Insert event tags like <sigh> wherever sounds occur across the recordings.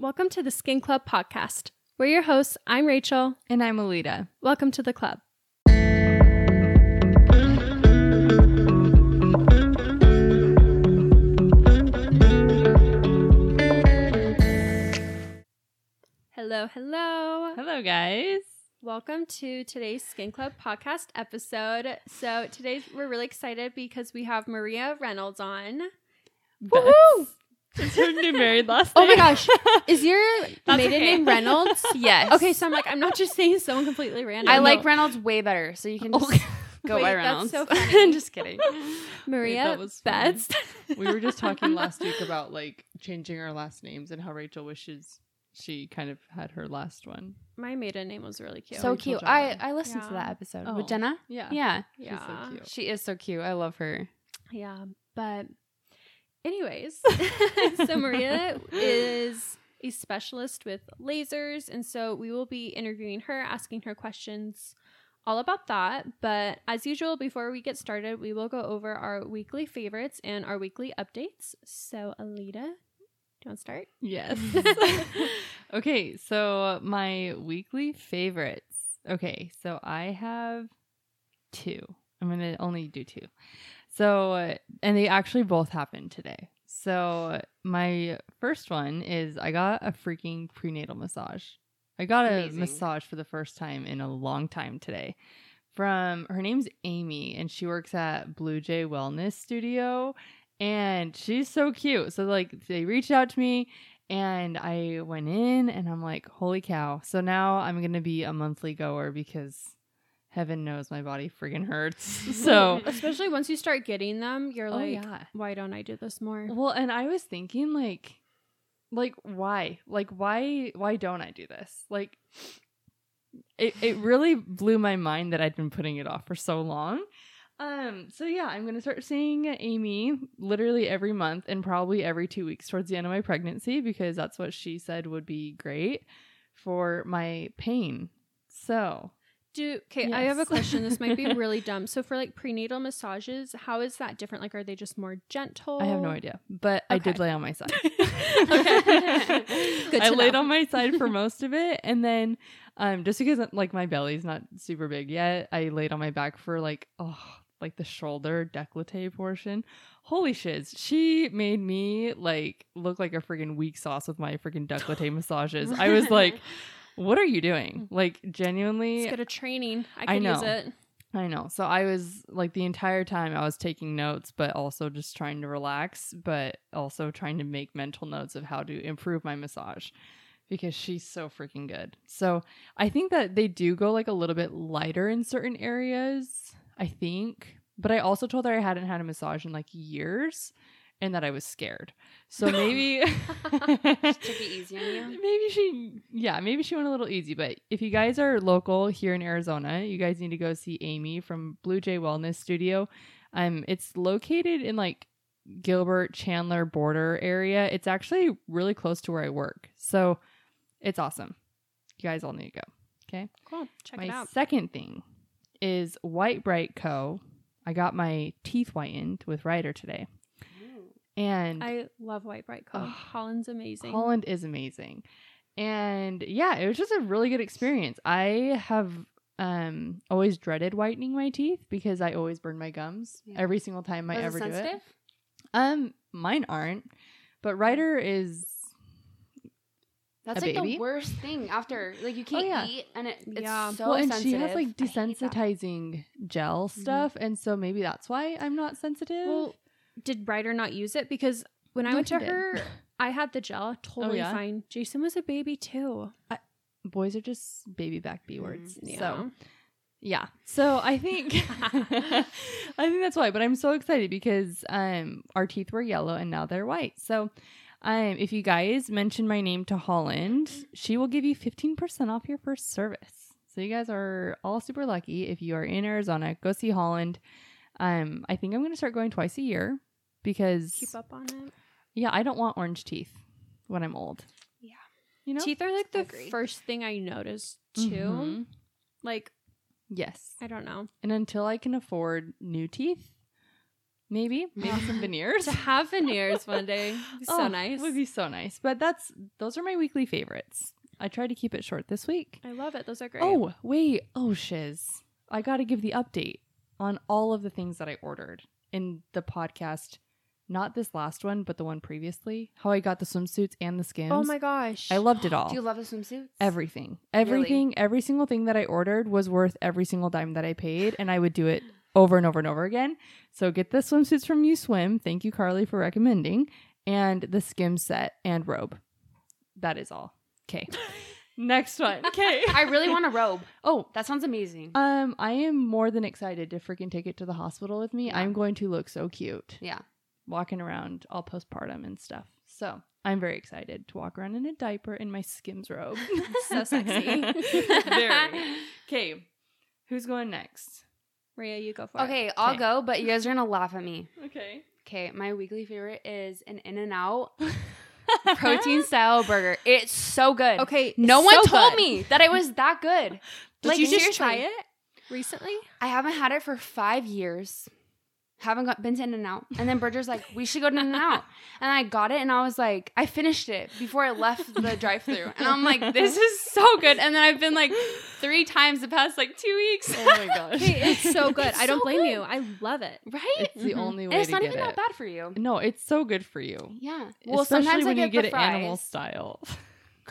Welcome to the Skin Club podcast. We're your hosts. I'm Rachel. And I'm Alida. Welcome to the club. Hello, hello. Hello, guys. Welcome to today's Skin Club podcast episode. So, today we're really excited because we have Maria Reynolds on. Woohoo! Is her new married last Oh my gosh. Is your <laughs> maiden okay. name Reynolds? <laughs> Yes. Okay, so I'm like, I'm not just saying someone completely random. I no. like Reynolds way better, so you can oh, just Okay. <laughs> go Wait, by that's Reynolds. so funny. just kidding. Maria that was. Betts. we were just talking last week about like changing our last names and how Rachel wishes she kind of had her last one. My maiden name was really cute. So told cute. I I listened to that episode Oh. with Jenna. Yeah. Yeah, She's so yeah. cute. she is so cute. I love her. Yeah, but anyways, <laughs> so Maria is a specialist with lasers, and so we will be interviewing her, asking her questions all about that. But as usual, before we get started, we will go over our weekly favorites and our weekly updates. So, Alida, do you want to start? Yes. <laughs> okay, so my weekly favorites. Okay, so I have two. I'm going to only do two. So, uh, and they actually both happened today. So, my first one is I got a freaking prenatal massage. I got a massage for the first time in a long time today from her name's Amy and she works at Blue Jay Wellness Studio and she's so cute. So like they reached out to me and I went in and I'm like, "Holy cow." So now I'm going to be a monthly goer because heaven knows my body friggin' hurts. <laughs> <laughs> so especially once you start getting them, you're Oh, like, yeah. why don't I do this more? Well, and I was thinking like like why? Like why why don't I do this? Like it it really blew my mind that I'd been putting it off for so long. Um so yeah, I'm going to start seeing Amy literally every month and probably every 2 weeks towards the end of my pregnancy because that's what she said would be great for my pain. So, Do okay, I have a question. This might be <laughs> really dumb. So for like prenatal massages, how is that different? Like are they just more gentle? I have no idea, but I did lay on my side. <laughs> Okay. <laughs> Good I to laid on my side for most of it, and then um, just because like my belly's not super big yet, I laid on my back for like oh like the shoulder décolleté portion. Holy shiz, she made me like look like a freaking weak sauce with my freaking décolleté massages. I was like, what are you doing? Like genuinely, It's good at training. I I could use it. I know. So I was like the entire time I was taking notes, but also just trying to relax, but also trying to make mental notes of how to improve my massage because she's so freaking good. So I think that they do go like a little bit lighter in certain areas, I think. But I also told her I hadn't had a massage in like years and that I was scared. So <laughs> maybe took it easy on you. Maybe she, yeah, maybe she went a little easy. But if you guys are local here in Arizona, you guys need to go see Amy from Blue Jay Wellness Studio. Um, it's located in like Gilbert Chandler border area. It's actually really close to where I work, so it's awesome. You guys all need to go. Okay. Cool. Check my it out. second thing is White Bright Co. I got my teeth whitened with Ryder today, and I love White Bright Co. Oh, Holland's amazing. Holland is amazing. And yeah, it was just a really good experience. I have um always dreaded whitening my teeth because I always burn my gums Yeah. every single time I Was it ever do it. Um mine aren't, but Ryder is That's like baby? the worst thing after like you can't yeah. eat and it, it's Yeah. so well and sensitive. she has like I desensitizing gel stuff and so maybe that's why I'm not sensitive. Well, did Ryder not use it? Because when I No, went to did. her, I had the gel, <laughs> totally yeah? fine. Jason was a baby too. boys are just baby back B words. Yeah. So Yeah. So I think <laughs> I think that's why. But I'm so excited because um our teeth were yellow and now they're white. So um if you guys mention my name to Holland, she will give you 15% off your first service. So you guys are all super lucky. If you are in Arizona, go see Holland. Um I think I'm gonna start going twice a year because keep up on it. yeah, I don't want orange teeth when I'm old. Yeah. You know? Teeth are like the Agreed. first thing I notice too. Mhm. Like Yes. I don't know. And until I can afford new teeth, Maybe, maybe some <sighs> veneers. To have veneers one day. Be so Oh, nice. Would be so nice. But that's those are my weekly favorites. I tried to keep it short this week. I love it. Those are great. Oh, wait. Oh, shiz. I got to give the update on all of the things that I ordered in the podcast. Not this last one, but the one previously. How I got the swimsuits and the oh skins. Oh my gosh. I loved it <gasps> all. Do you love the swimsuits? everything. Everything, every single thing that I ordered was worth every single dime that I paid, and I would do it <gasps> over and over and over again. So get the swimsuits from You Swim. Thank you, Carly, for recommending. And the skim set and robe. That is all. Okay. <laughs> Next one. Okay. <laughs> I really want a robe. <laughs> oh, That sounds amazing. um, I am more than excited to freaking take it to the hospital with me. Yeah. I'm going to look so cute Yeah. walking around all postpartum and stuff. So I'm very excited to walk around in a diaper in my Skims robe. <laughs> So sexy. very. Okay, who's going next? Maria, you go for it. Okay, I'll go, but you guys are gonna laugh at me. Okay. Okay, my weekly favorite is an In and Out <laughs> protein style burger. It's so good. Okay. No one so told good. me that it was that good. Did Like, you just try it recently? I haven't had it for five years. Haven't got, been to In and Out. And then Bridger's like, we should go to In and Out. And I got it and I was like, I finished it before I left the <laughs> drive through. And I'm like, this is so good. And then I've been like three times the past like two weeks. Oh my gosh. <laughs> Okay, it's so good. It's I don't so blame good. you. I love it. right? It's the Mhm. only way and it's to not get even it. that bad for you. No, it's so good for you. Yeah. Well, Especially sometimes when I you get, get the it animal fries style. <laughs>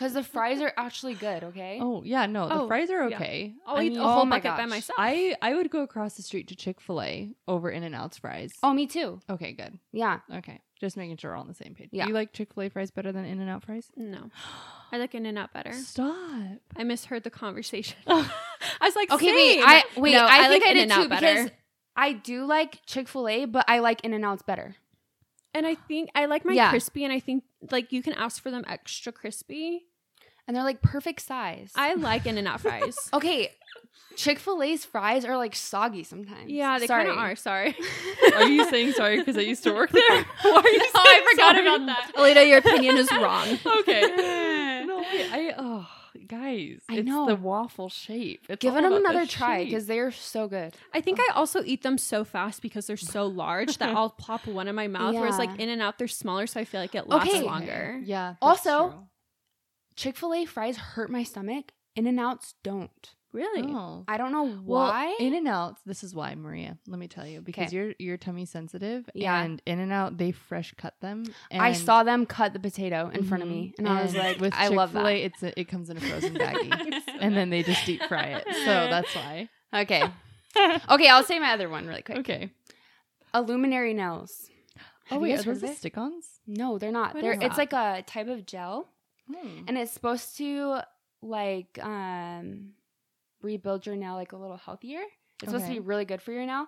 because the fries are actually good. Okay. Oh yeah, no, the Oh, fries are yeah. okay. I'll I eat mean, a whole oh my bucket by gosh. myself. I I would go across the street to Chick Fil A over In and Out's fries. Oh, me too. okay, good. Yeah. Okay, just making sure we're all on the same page. Yeah. you like Chick Fil A fries better than In and Out fries? no. I like In and Out better. Stop. I misheard the conversation. <laughs> I was like, Okay, wait. same. I wait. No, I, think like I did In-N-Out too better. because I do like Chick Fil A, but I like In and Out's better. and I think I like my Yeah. crispy, and I think like you can ask for them extra crispy. And they're like perfect size. I like In and Out fries. <laughs> okay, Chick Fil A's fries are like soggy sometimes. yeah, they Sorry. kind of are. Sorry, <laughs> Are you saying sorry because I used to work there? <laughs> Why are you Oh, I forgot sorry? about that. Alida, your opinion is wrong. Okay. no, wait, I oh guys, I it's know. the waffle shape. It's Give all them about the another try because they're so good. I think I also eat them so fast because they're so large that I'll pop one in my mouth. Whereas like In and Out, they're smaller, so I feel like it lasts Okay. longer. Yeah. that's Also, true. Chick Fil A fries hurt my stomach. In and Out's don't. Really? Oh. I don't know Well, why. In and Out, this is why, Maria. Let me tell you, because you're you're tummy sensitive. Yeah. And In and Out, they fresh cut them. And I saw them cut the potato in front of Mhm. me, and, I was like, with I love Chick-fil-A, that. It's a, it comes in a frozen <laughs> baggie, and then they just deep fry it. So <laughs> that's why. Okay. <laughs> okay, I'll say my other one really quick. Okay. Illuminary nails. Oh Have you wait, guys are those the stick-ons? No, they're not. What they're it's that? like a type of gel, Hmm. and it's supposed to like um rebuild your nail like a little healthier. It's supposed to be really good for your nail.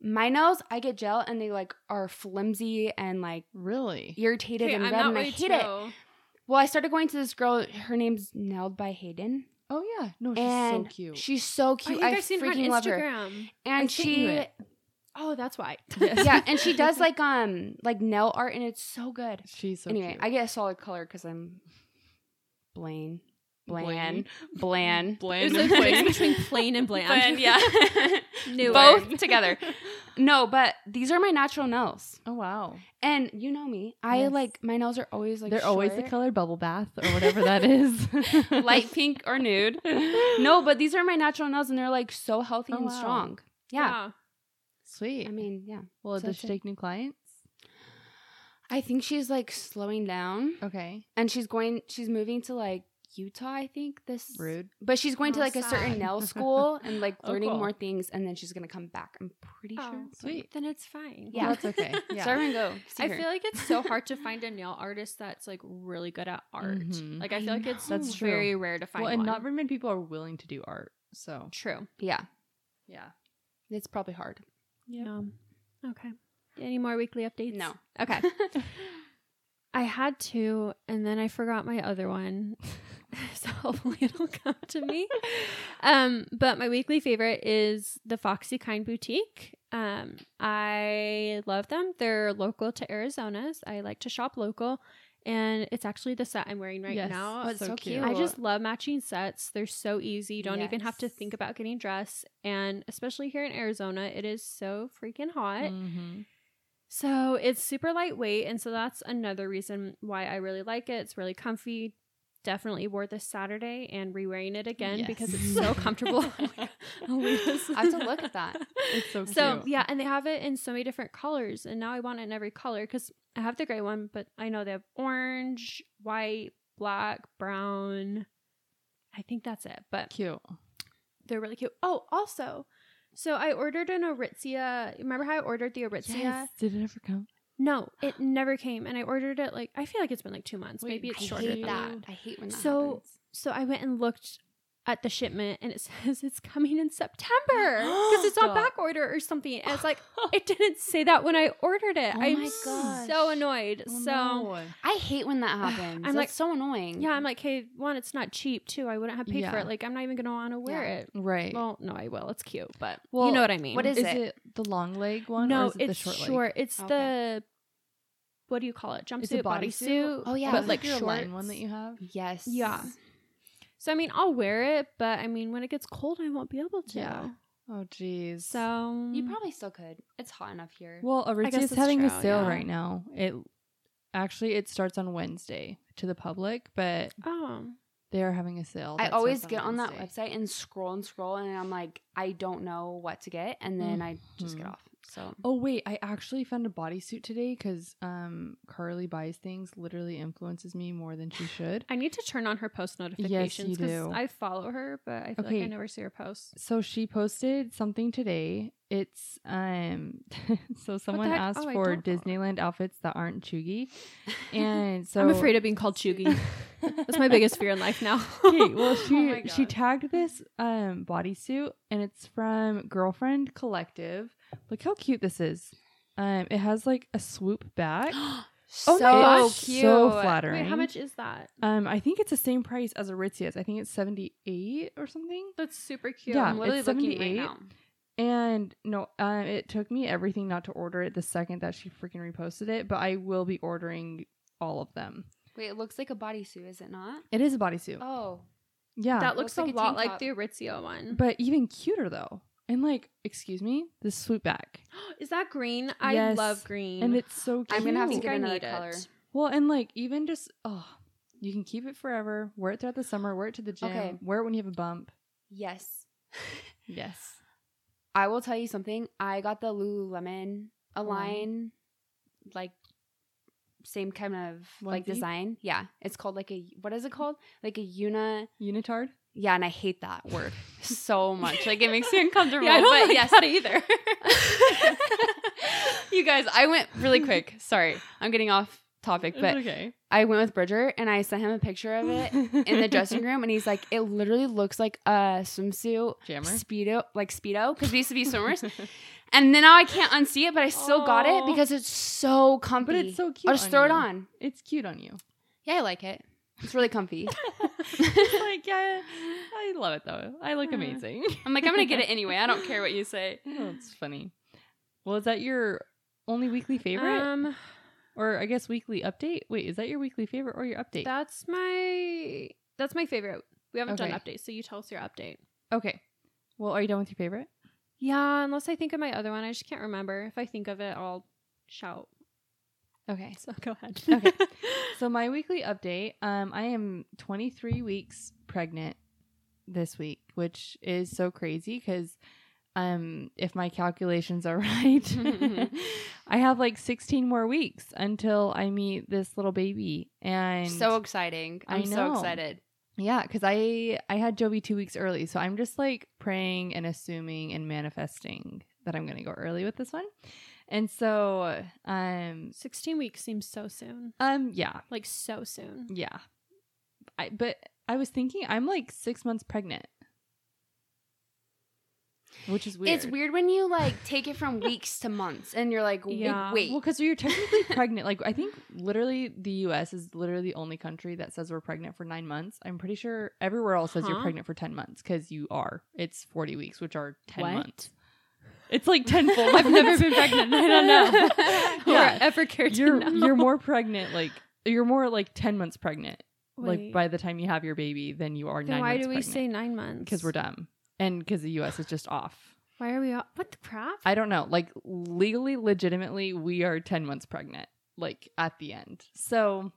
My nails, I get gel and they like are flimsy and like Really? irritated Okay, and I'm red, not and I ready hate to it. Well, I started going to this girl. Her name's Nailed by Hayden, Oh yeah. No, she's and so cute. she's so I cute. think I, I've seen her on freaking love her. Instagram. And I sent she. Oh, that's why. Yes. yeah, and she <laughs> does like um like nail art, and it's so good. She's so anyway, cute. I get a solid color because I'm Blaine, Blaine. bland, bland, <laughs> It Bland was and like between plain and bland. bland. <laughs> Yeah, <laughs> New both together. No, but these are my natural nails, Oh wow. and you know me. I Yes. like my nails are always like They're always the short, colored bubble bath or whatever that is. light pink or nude. No, but these are my natural nails, and they're like so healthy Oh, and wow. strong. Yeah. Sweet. I mean, yeah. well, so does she that's it. take new clients? I think she's like slowing down, Okay. and she's going. She's moving to like Utah, I think. This Rude. But she's going to Oh, like a certain sad. nail <laughs> school and like Oh, learning cool. more things, and then she's gonna come back. I'm pretty Oh, sure. Sweet. Then it's fine. Yeah. Well, that's okay. <laughs> Yeah. So everyone go. See I her. feel like it's so hard to find a <laughs> nail artist that's like really good at art. Mhm. Like I I feel like it's That's true. very rare to find well, and one. not very many people are willing to do art. So True. yeah, yeah. it's probably hard. Yeah. Okay. Any more weekly updates? No. Okay. <laughs> I had two, and then I forgot my other one. <laughs> so hopefully it'll come to me. Um, but my weekly favorite is the Foxy Kind Boutique. Um, I love them. They're local to Arizona. so I like to shop local. And it's actually the set I'm wearing right Yes. now. Oh, it's so cute. I just love matching sets. They're so easy. You don't even have to think about getting dressed. And especially here in Arizona, it is so freaking hot. Mhm. So it's super lightweight, and so that's another reason why I really like it. It's really comfy. Definitely wore this Saturday and re-wearing it again Yes. because it's so <laughs> comfortable. <laughs> Oh I have to look at that. It's so cute. So yeah, and they have it in so many different colors, and now I want it in every color because I have the gray one, but I know they have orange, white, black, brown. I think that's it, but cute. they're really cute. Oh, also, so I ordered an Aritzia. Remember how I ordered the Aritzia? Did it ever come? No, it never came, and I ordered it like I feel like it's been like two months. Wait, Maybe it's I shorter hate than that. that. I hate when that So- happens. So I went and looked at the shipment, and it <laughs> says it's coming in September because it's on <gasps> back order or something. And it's like <gasps> it didn't say that when I ordered it. Oh I'm my so annoyed. Oh, so no. I hate when that <sighs> happens. I'm I'm like- like so annoying. yeah, I'm like, hey, one, it's not cheap. Two, I wouldn't have paid for it. Like, I'm not even gonna want to wear Yeah. it. right. Well, no, I will. It's cute, but Well, you know what I mean. what is is it? it? the long leg one? no, or is it it's the short, short. leg? It's Okay. the what do you call it? It's a Jumpsuit, bodysuit. bodysuit. Oh, yeah. but but like like your shorts. line one that you have. yes. Yeah. So I mean, I'll wear it, but I mean, when it gets cold, I won't be able to. Yeah. Oh, jeez. So You probably still could. It's hot enough here. Well, guess Aritzia is that's having a sale yeah. right now. It actually it starts on Wednesday to the public, but oh, they are having a sale. I always starts get on that website and scroll and scroll, and I'm like, I don't know what to get, and then I just get Mhm. off. So Oh wait, I actually found a bodysuit today because um Carly buys things literally influences me more than she should. I need to turn on her post notifications you do. I follow her, but I feel like I never see her posts. So she posted something today. It's um <laughs> so someone asked Oh, for don't follow. Disneyland outfits that aren't chuggy. <laughs> And so I'm afraid of being called chuggy. <laughs> That's my biggest fear in life now. Okay, well she Oh she tagged this um bodysuit and it's from Girlfriend Collective. Look how cute this is. Um it has like a swoop back. <gasps> so my gosh. It's cute. So flattering. Wait, how much is that? Um I think it's the same price as Aritzia's. I think it's 78 or something. That's super cute. Yeah, I'm literally it's looking right 78. now. And no, um it took me everything not to order it the second that she freaking reposted it, but I will be ordering all of them. Wait, it looks like a bodysuit, is it not? It is a bodysuit. Oh, yeah. that looks, looks like a a lot like the Aritzia one. but even cuter though. And like, excuse me, this swoop back. <gasps> Is that green? I Yes. love green. And it's so cute. I'm gonna have to get I another need color. it. Well, and like even just oh, you can keep it forever. Wear it throughout the summer. Wear it to the gym. Okay. Wear it when you have a bump. yes. <laughs> Yes. I will tell you something. I got the Lululemon Align? line, like same kind of like Onesie? design. Yeah, it's called like a what is it called? Like a una. Unitard. Yeah, and I hate that word so much. Like it makes me uncomfortable. <laughs> yeah, I don't but like yes, that either. <laughs> you guys, I went really quick. Sorry, I'm getting off topic, but okay. I went with Bridger and I sent him a picture of it in the dressing room, and he's like, "It literally looks like a swimsuit." Jammer. Speedo, like Speedo, because we used to be swimmers. And then now I can't unsee it, but I still got it because it's so comfy. but it's so cute. I'll just throw it on. It's cute on you. Yeah, I like it. It's really comfy. <laughs> Like yeah, I love it though. I look amazing. I'm like, I'm gonna get it <laughs> anyway. I don't care what you say. oh, it's funny. Well, is that your only weekly favorite, Um, or I guess weekly update? Wait, is that your weekly favorite or your update? that's my that's my favorite. We haven't done Okay. updates, so you tell us your update. okay. Well, are you done with your favorite? Yeah, unless I think of my other one, I just can't remember. If I think of it, I'll shout. Okay. So <laughs> go ahead. Okay. <laughs> So my weekly update, um, I am 23 weeks pregnant this week, which is so crazy because um if my calculations are <laughs> right, I have like 16 more weeks until I meet this little baby. And so exciting. I'm so excited. yeah, because I I had Jovi two weeks early, so I'm just like praying and assuming and manifesting that I'm gonna go early with this one. And so um Sixteen weeks seems so soon. um yeah, Like so soon. Yeah. I but I was thinking I'm like six months pregnant. Which is weird. It's weird when you like take it from weeks to months, and you're like, Yeah. wait, Well, because you're technically pregnant. Like I think literally the US is literally the only country that says we're pregnant for nine months. I'm pretty sure everywhere else says you're pregnant for ten months because you are. It's forty weeks, which are ten What? months. It's like tenfold. I've never been pregnant. I don't know. <laughs> Yeah. Or ever cared you're know. you're more pregnant. Like you're more like ten months pregnant. Like by the time you have your baby, than you are then nine why do we pregnant. say nine months? because we're dumb and because the U.S. is just off. Why are we all, what the crap? I don't know. Like legally, legitimately, we are 10 months pregnant, like at the end. So,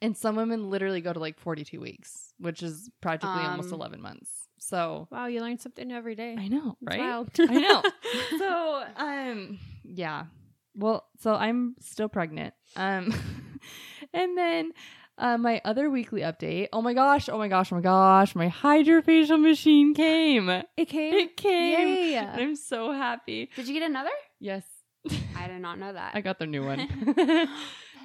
and some women literally go to like 42 weeks, which is practically almost Um, 11 months. So, wow, you learn something every day. I know, right? I know. <laughs> so, <laughs> um, yeah. Well, so I'm still pregnant. Um, <laughs> and then uh, my other weekly update. Oh my gosh! Oh my gosh! Oh my gosh! My HydraFacial machine came. It came. It came. Yay. And I'm so happy. Did you get another? Yes, I did not know that. I got the new one.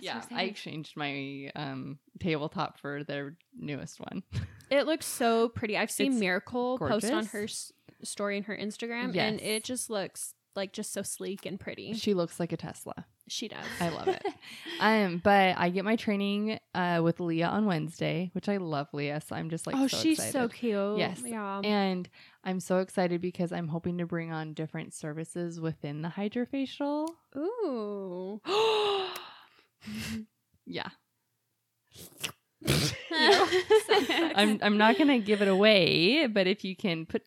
Yeah, I exchanged my um tabletop for their newest one. <laughs> It looks so pretty. I've seen It's Miracle post on her s- story in her Instagram, and it just looks like just so sleek and pretty. She looks like a Tesla. She does. I love it. <laughs> um, but I get my training uh with Leah on Wednesday, which I love Leah, so I'm just like oh, so she's excited. so cute. Yes. Yeah. And I'm so excited because I'm hoping to bring on different services within the HydraFacial. Ooh. <gasps> <gasps> <gasps> Yeah. <laughs> <laughs> I'm, I'm not gonna give it away, but if you can put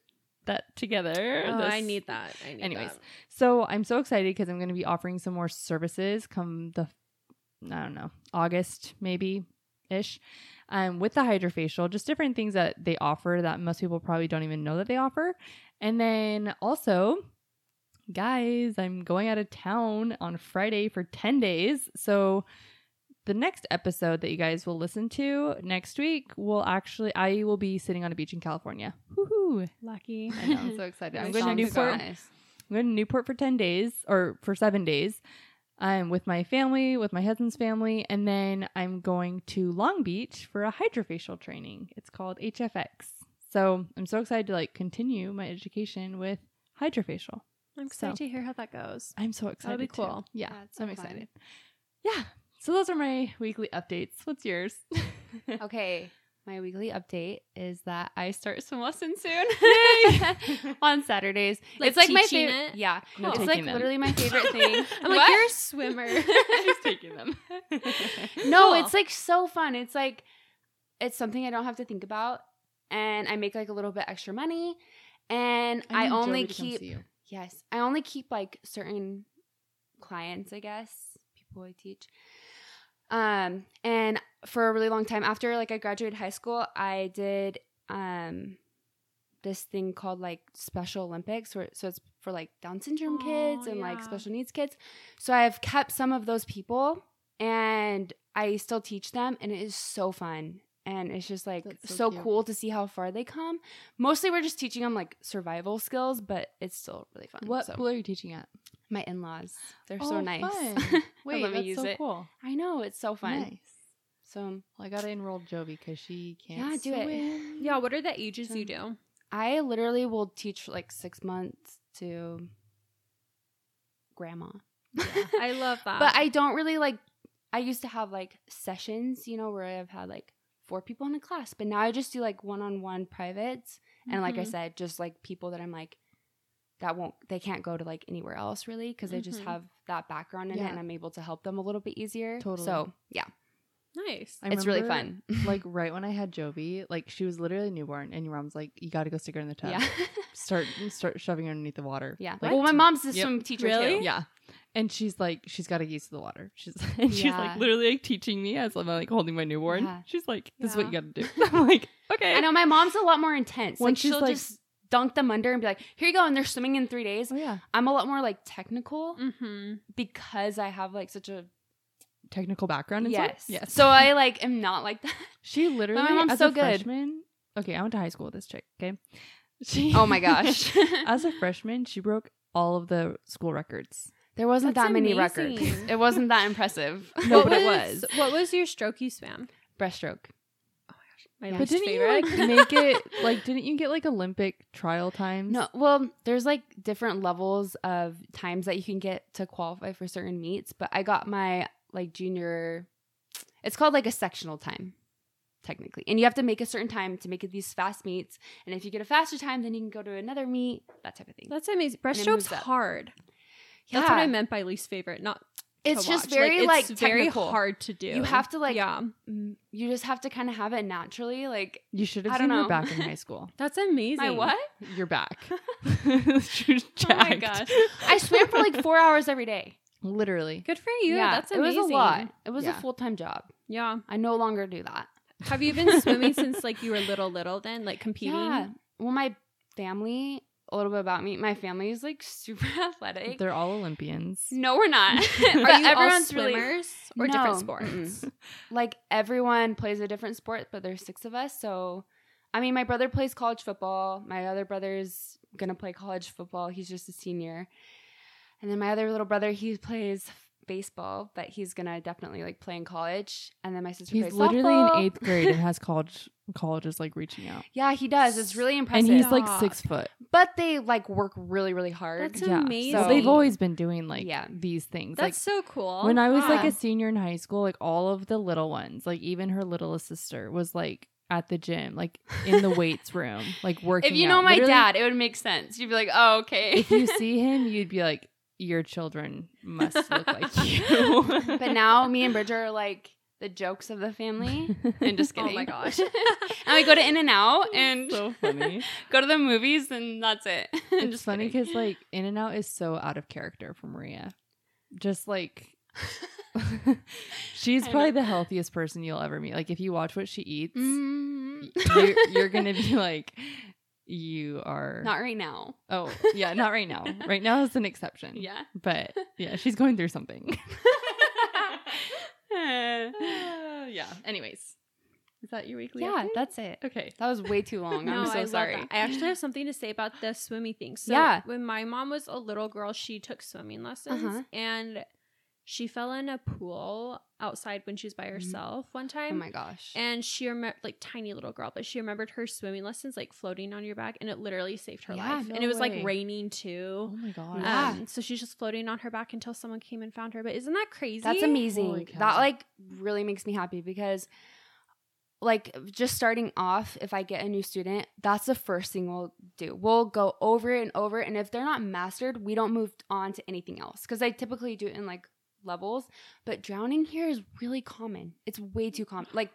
that together. Oh, I need that. I need Anyways, that. So I'm so excited because I'm going to be offering some more services come the, I don't know, August maybe ish, um, with the HydraFacial, just different things that they offer that most people probably don't even know that they offer. And then also, guys, I'm going out of town on Friday for 10 days. So the next episode that you guys will listen to next week will actually, I will be sitting on a beach in California. Woohoo! Lucky. <laughs> I know, I'm so excited. I'm going to. Newport. I'm going to Newport for 10 days or for seven days. I'm with my family, with my husband's family, and then I'm going to Long Beach for a HydraFacial training. It's called HFX. So I'm so excited to like continue my education with HydraFacial. I'm excited So- to hear how that goes. I'm so excited. That'll be too. cool. Yeah, That's so I'm fun. excited. Yeah. So those are my weekly updates. What's yours? <laughs> Okay, my weekly update is that I start swim lessons soon <laughs> on Saturdays. Like it's like my favorite. it? Yeah, No it's like them. literally my favorite <laughs> thing. I'm like, you're a swimmer. She's taking them. no, Cool. it's like so fun. It's like it's something I don't have to think about, and I make like a little bit extra money, and I, need only Joey to keep see you. Yes, I only keep like certain clients, I guess, people I teach. Um, and for a really long time after like I graduated high school, I did um this thing called like Special Olympics, where so it's for like Down syndrome Oh, kids and like special needs kids. So I've kept some of those people, and I still teach them, and it is so fun. And it's just like That's so, so cool to see how far they come. Mostly, we're just teaching them like survival skills, but it's still really fun. What So, pool are you teaching at? my in-laws, they're so Oh, nice. fun. Wait, <laughs> let me that's use so it. cool. I know it's so fun. Nice. So um, Well, I gotta enroll Jovi because she can't. Yeah, do it. yeah, what are the ages So- you do? I literally will teach like six months to grandma. <laughs> I love that. but I don't really like. I used to have like sessions, you know, where I've had like four people in a class, but now I just do like one-on-one privates, and like I Mhm. said, just like people that I'm like that won't they can't go to like anywhere else really because they just Mhm. have that background in Yeah. it, and I'm able to help them a little bit easier. Totally. So yeah, nice. I it's really fun. like <laughs> right when I had Jovi, like she was literally newborn, and your mom's like, "You got to go stick her in the tub. yeah, <laughs> Start start shoving her underneath the water. yeah. Like, well, my mom's a Yep. swim teacher Really? too. yeah." And she's like, she's got to to the water. She's <laughs> and she's Yeah. like literally like teaching me as I'm like holding my newborn. Yeah. She's like, "This is what you got to do." <laughs> I'm like, "Okay." I know my mom's a lot more intense. When like she'll like- just dunk them under and be like, "Here you go," and they're swimming in three days. Oh yeah, I'm a lot more like technical Mm-hmm. because I have like such a technical background. And yes, stuff? yes. So I like am not like that. She <laughs> literally, my mom's as so a good. freshman. Okay, I went to high school with this chick. Okay, she. Oh my gosh, as a freshman, she broke all of the school records. There wasn't That's that many amazing. records. It wasn't that impressive. No, <laughs> what but it was, was. What was your stroke you swam? Breaststroke. Oh my Yeah. But least didn't favorite. you like make it <laughs> like? Didn't you get like Olympic trial times? No, well, there's like different levels of times that you can get to qualify for certain meets, but I got my like junior it's called like a sectional time technically. And you have to make a certain time to make it these fast meets, and if you get a faster time then you can go to another meet, that type of thing. That's amazing. it Breaststroke's moves up. hard. That's what I meant by least favorite. Not It's to just watch. very, it's like, very hard to do. You have to, like, yeah, You just have to kind of have it naturally. Like You should have I don't seen her know. back in high <laughs> school. that's amazing. my what? Your back. <laughs> Oh my jacked. gosh, I swam for like four hours every day. Literally. good for you. Yeah, that's amazing. it amazing. was a lot. It was Yeah. a full time job. Yeah. I no longer do that. Have you been swimming since like you were little, little? Then like <laughs> competing. Yeah. Well, my family. A little bit about me. My family is like <laughs> super athletic. They're all Olympians. no, we're not. <laughs> <laughs> Are you all everyone's really swimmers or different sports? mm-mm. like everyone plays a different sport, but there's six of us. So, I mean, my brother plays college football. My other brother's gonna play college football. He's just a senior. And then my other little brother, he plays baseball, but he's gonna definitely like play in college. And then my sister He's plays literally softball. in eighth grade and has college colleges like reaching out. Yeah, he does. It's really impressive. And he's like six foot. but they like work really, really hard. That's yeah. amazing. So they've always been doing like Yeah. these things. That's like so cool. when I was like a senior in high school, like all of the little ones, like even her littlest sister was like at the gym, like in the weights <laughs> room, like working. if you know out. my Literally, dad, it would make sense. You'd be like, oh, okay. if you <laughs> see him, you'd be like, your children must look like <laughs> you. but now me and Bridger are like the jokes of the family. <laughs> And just kidding. Oh my gosh. <laughs> and we go to In and Out <laughs> and so funny. go to the movies, and that's it. It's just funny because like In and Out is so out of character for Maria. Just like she's probably the healthiest person you'll ever meet. Like if you watch what she eats, Mm, you're, you're gonna be like, you are. not right now. oh yeah, not right now. Right now is an exception. Yeah. but yeah, she's going through something. Yeah, <laughs> Uh, yeah. Anyways, is that your weekly? yeah, update? that's it. okay. That was way too long. <laughs> No, I'm so I sorry. I actually have something to say about the swimming thing. So Yeah. when my mom was a little girl, she took swimming lessons Uh-huh. and she fell in a pool outside when she was by herself one time. Oh my gosh. and she remembered like tiny little girl, but she remembered her swimming lessons like floating on your back and it literally saved her Yeah, life. no and it was way. like raining too. Oh my god. Yeah. Um, so she's just floating on her back until someone came and found her. But isn't that crazy? That's amazing. That like really makes me happy because like just starting off, if I get a new student, that's the first thing we'll do. We'll go over it and over it. And if they're not mastered, we don't move on to anything else. Cause I typically do it in like levels. But drowning here is really common. It's way too common. Like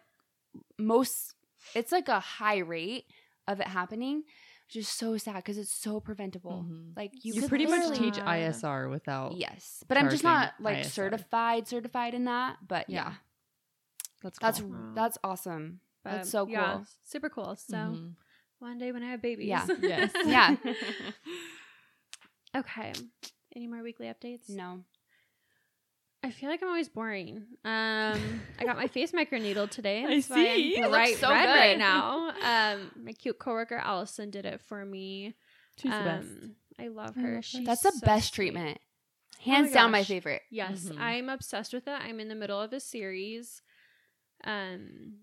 most it's like a high rate of it happening, which is so sad because it's so preventable. Mhm. Like you, You, could pretty much literally- teach ISR without. Yes, but I'm just not like ISR. certified certified in that. But yeah, Yeah. That's that's. Wow. that's awesome. But, That's so yeah, cool. super cool. So Mhm. one day when I have babies. Yeah. Yes. <laughs> Yeah. <laughs> <laughs> okay. Any more weekly updates? No, I feel like I'm always boring. Um, I got my <laughs> face microneedle today. I That's why see. I'm It looks bright so red right now. <laughs> Um, my cute coworker Allison did it for me. She's the best. Um, I love I her. love her. She's that's the so best sweet. treatment. Oh my Hands down, my favorite. Yes, Mhm. I'm obsessed with it. I'm in the middle of a series. Um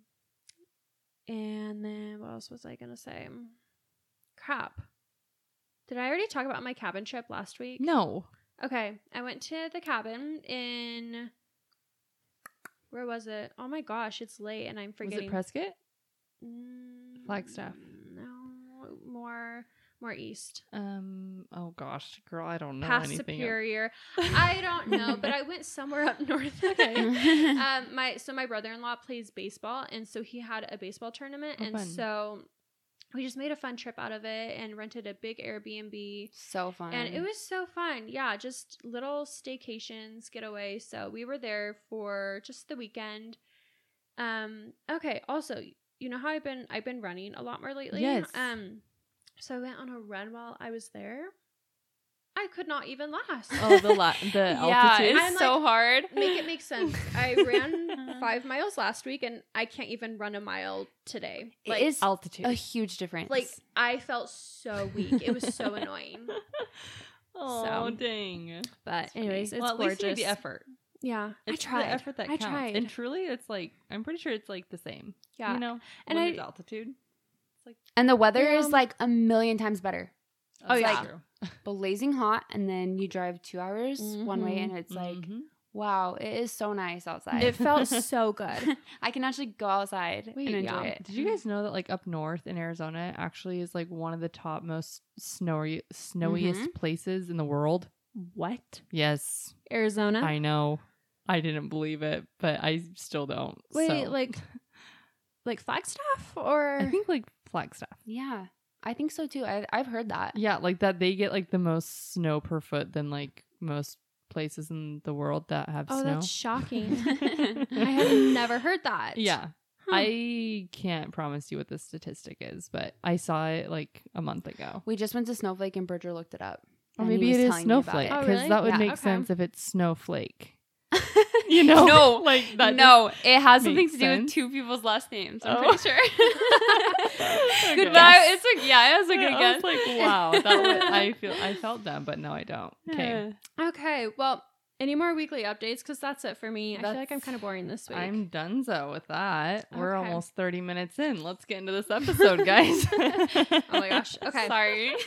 and then what else was I gonna say? Crap. Did I already talk about my cabin trip last week? No. Okay. I went to the cabin in where was it? Oh my gosh, it's late and I'm forgetting. Was it Prescott? Mm, Flagstaff? No, more more east. Um. Oh gosh, girl, I don't know Past anything. Superior. <laughs> I don't know, but I went somewhere up <laughs> north. Okay. <laughs> um my so my brother-in-law plays baseball and so he had a baseball tournament Oh, and fun. so we just made a fun trip out of it and rented a big Airbnb so fun. and it was so fun. Yeah, just little staycations, getaway. So we were there for just the weekend. Um okay, also, you know how I've been I've been running a lot more lately? Yes. Um so I went on a run while I was there. I could not even last. Oh, the la- the <laughs> yeah, altitude. it's I'm so hard. make it make <laughs> sense. I ran five miles last week, and I can't even run a mile today. Like, it is altitude. a huge difference. like I felt so weak. It was so annoying. oh <laughs> so- dang. But anyways, it's well, at least you made the effort. Yeah, It's I tried. the effort that I counts. tried. And truly, it's like I'm pretty sure it's like the same. yeah, You know, And and I- altitude. It's like and the weather Yeah. is like a million times better. Oh, that's yeah. true. Blazing hot, and then you drive two hours one way, and it's like, Mhm. Wow, it is so nice outside. it felt <laughs> so good. <laughs> I can actually go outside Wait, and enjoy yeah. it. Did you guys <laughs> know that like up north in Arizona actually is like one of the top most snowy snowiest Mhm. places in the world? What? Yes, Arizona? I know. I didn't believe it, but I still don't. Wait, so. like like Flagstaff or I think like Flagstaff. Yeah, I think so too. I, I've heard that. Yeah, like that they get like the most snow per foot than like most places in the world that have Oh, snow. that's shocking. <laughs> I have never heard that. yeah. Huh. I can't promise you what the statistic is, but I saw it like a month ago. We just went to Snowflake and Bridger looked it up. Or and maybe it is telling me about snowflake it. Oh, because really? that would Yeah. make Okay. sense if it's snowflake. <laughs> You know, No, like that. no, it has something to do with two people's last names. I'm Oh. pretty sure. <laughs> Okay. Good guess. It's like yeah. It was a good I guess. was like, wow, that would, I feel I <laughs> felt them, but no, I don't. Okay, Okay. Well, any more weekly updates? Because that's it for me. I feel like I'm kind of boring this week. I'm donezo with that. We're almost 30 minutes in. Let's get into this episode, guys. <laughs> oh my gosh. <laughs> Okay. Sorry. <laughs>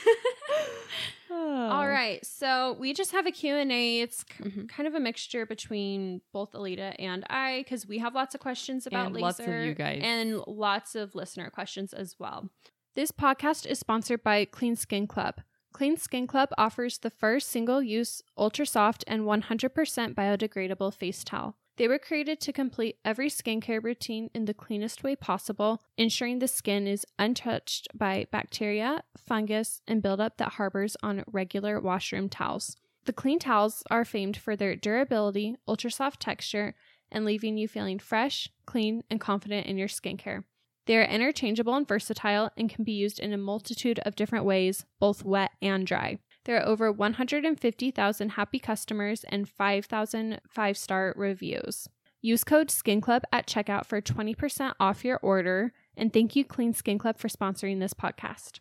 <sighs> All right. So we just have a Q&A. It's k- Mhm. kind of a mixture between both Alida and I because we have lots of questions about And laser lots of you guys. and lots of listener questions as well. This podcast is sponsored by Clean Skin Club. Clean Skin Club offers the first single-use, ultra-soft, and 100% biodegradable face towel. They were created to complete every skincare routine in the cleanest way possible, ensuring the skin is untouched by bacteria, fungus, and buildup that harbors on regular washroom towels. The clean towels are famed for their durability, ultra soft texture, and leaving you feeling fresh, clean, and confident in your skincare. They are interchangeable and versatile and can be used in a multitude of different ways, both wet and dry. There are over 150,000 happy customers and 5,000 five star reviews. Use code SkinClub at checkout for 20% off your order. And thank you, Clean Skin Club, for sponsoring this podcast.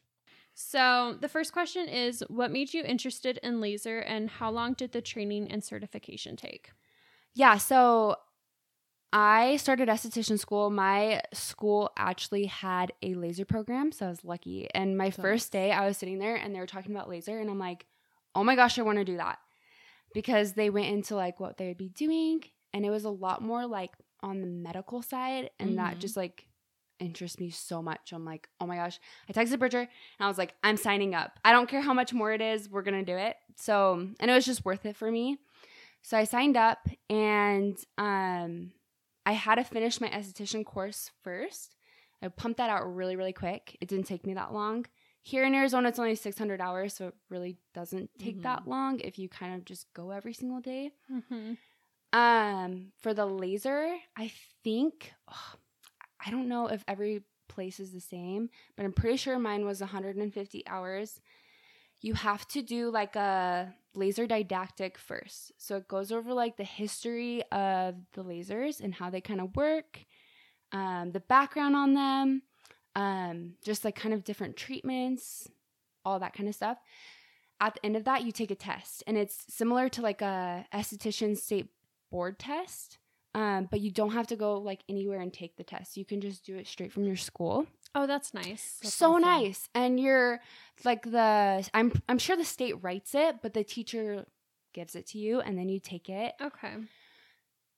So, the first question is What made you interested in laser and how long did the training and certification take? Yeah, so I started esthetician school. My school actually had a laser program, so I was lucky. And my first day, I was sitting there and they were talking about laser, and I'm like, oh my gosh, I want to do that. Because they went into like what they would be doing, and it was a lot more like on the medical side, and that Mhm. just like interests me so much. I'm like, oh my gosh. I texted Bridger and I was like, I'm signing up. I don't care how much more it is, we're gonna do it. So and it was just worth it for me. So I signed up and um I had to finish my esthetician course first. I pumped that out really, really quick. It didn't take me that long. Here in Arizona, it's only 600 hours, so it really doesn't take Mhm. that long if you kind of just go every single day. Mm-hmm. Um, for the laser, I think ugh, I don't know if every place is the same, but I'm pretty sure mine was 150 hours. You have to do like a laser didactic first. So it goes over like the history of the lasers and how they kind of work, um, the background on them, um, just like kind of different treatments, all that kind of stuff. At the end of that, you take a test, and it's similar to like a esthetician state board test, um, but you don't have to go like anywhere and take the test. You can just do it straight from your school. Oh, that's nice. That's so awesome. nice, and you're like the I'm I'm sure the state writes it, but the teacher gives it to you, and then you take it. Okay.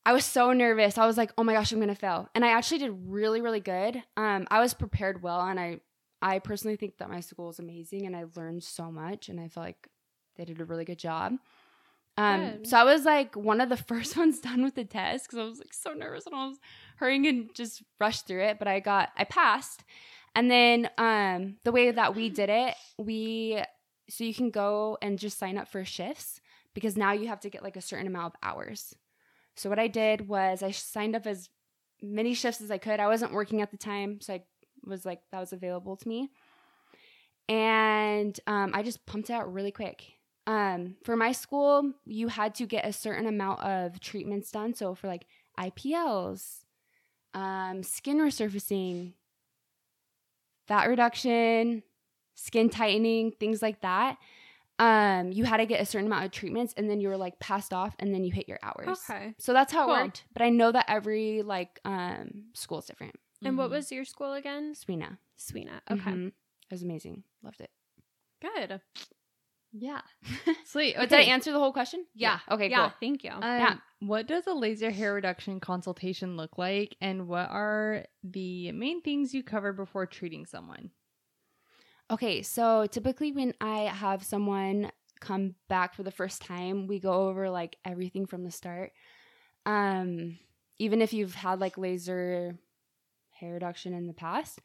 I was so nervous. I was like, "Oh my gosh, I'm gonna fail," and I actually did really, really good. Um, I was prepared well, and I, I personally think that my school is amazing, and I learned so much, and I feel like they did a really good job. Um, Good. so I was like one of the <laughs> first ones done with the test because I was like so nervous and I was hurrying and just rushed through it, but I got, I passed. And then um, the way that we did it, we so you can go and just sign up for shifts because now you have to get like a certain amount of hours. So what I did was I signed up as many shifts as I could. I wasn't working at the time, so I was like that was available to me. And um, I just pumped out really quick. Um, for my school, you had to get a certain amount of treatments done. So for like IPLs, um, skin resurfacing, fat reduction, skin tightening, things like that. Um, you had to get a certain amount of treatments and then you were like passed off and then you hit your hours. Okay. So that's how Cool. it worked. But I know that every like um school is different. And what Mhm. was your school again? Swina. Swena. Okay. Mhm. It was amazing. Loved it. Good. Yeah. <laughs> Sweet. But did I answer the whole question? Yeah. Okay, yeah. cool. Thank you. Um, Yeah. What does a laser hair reduction consultation look like, and what are the main things you cover before treating someone? Okay, so typically when I have someone come back for the first time, we go over like everything from the start. Um, even if you've had like laser hair reduction in the past.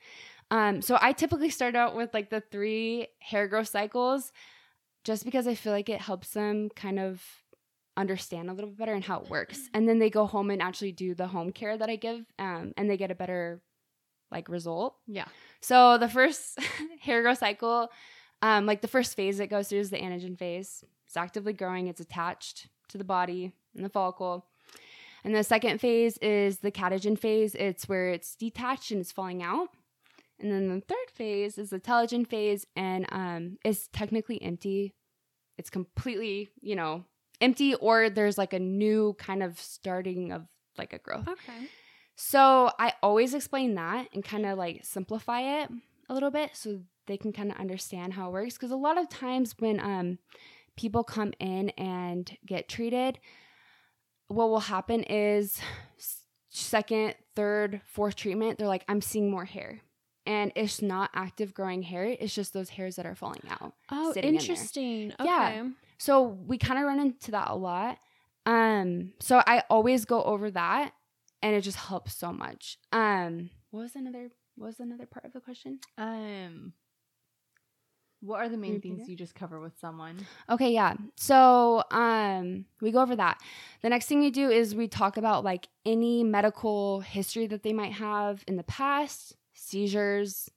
Um, so I typically start out with like the three hair growth cycles just because I feel like it helps them kind of understand a little bit better and how it works. And then they go home and actually do the home care that I give um, and they get a better like result. Yeah. So the first <laughs> hair growth cycle, um, like the first phase it goes through is the anagen phase. It's actively growing, it's attached to the body and the follicle. And the second phase is the catagen phase. It's where it's detached and it's falling out. And then the third phase is the telogen phase, and um, it's technically empty. It's completely, you know, empty, or there's like a new kind of starting of like a growth. Okay. So I always explain that and kind of like simplify it a little bit so they can kind of understand how it works. Because a lot of times when um, people come in and get treated, what will happen is second, third, fourth treatment, they're like, I'm seeing more hair. And it's not active growing hair, it's just those hairs that are falling out. Oh, sitting in interesting. Okay. Yeah. So we kind of run into that a lot. Um, so I always go over that and it just helps so much. Um, what was another what was another part of the question? Um, what are the main things you just cover with someone? Okay, yeah. So um we go over that. The next thing we do is we talk about like any medical history that they might have in the past, seizures,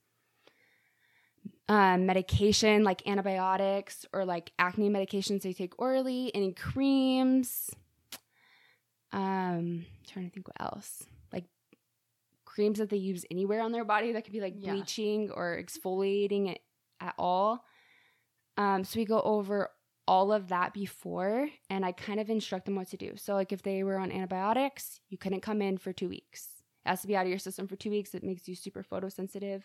um, medication like antibiotics or like acne medications they take orally, any creams. Um, trying to think what else. Like creams that they use anywhere on their body that could be like Yeah. bleaching or exfoliating it at all. Um, so we go over all of that before and I kind of instruct them what to do. So like if they were on antibiotics, you couldn't come in for two weeks. Has to be out of your system for two weeks. It makes you super photosensitive.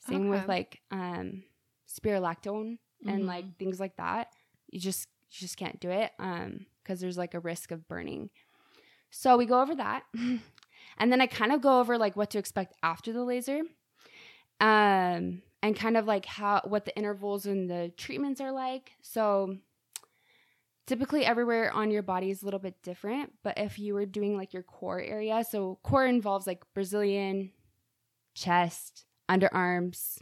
Same with like um spironolactone and Mhm. like things like that. You just you just can't do it um because there's like a risk of burning. So we go over that. <laughs> and then I kind of go over like what to expect after the laser. Um and kind of like how what the intervals and the treatments are like. So typically everywhere on your body is a little bit different, but if you were doing like your core area, so core involves like Brazilian, chest, underarms,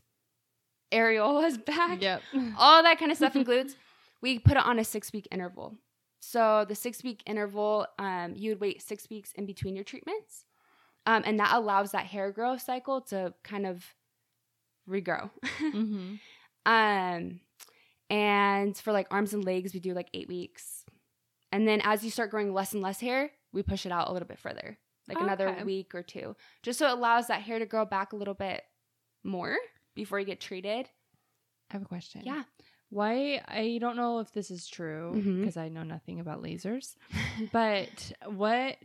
areolas, <laughs> back, Yep. all that kind of stuff includes. We put it on a six week interval. So the six week interval, um, you would wait six weeks in between your treatments, um, and that allows that hair growth cycle to kind of regrow. <laughs> mm-hmm. Um, and for like arms and legs, we do like eight weeks. And then as you start growing less and less hair, we push it out a little bit further, like another week or two, just so it allows that hair to grow back a little bit more before you get treated. I have a question. Yeah. Why I don't know if this is true because I know nothing about lasers, <laughs> but what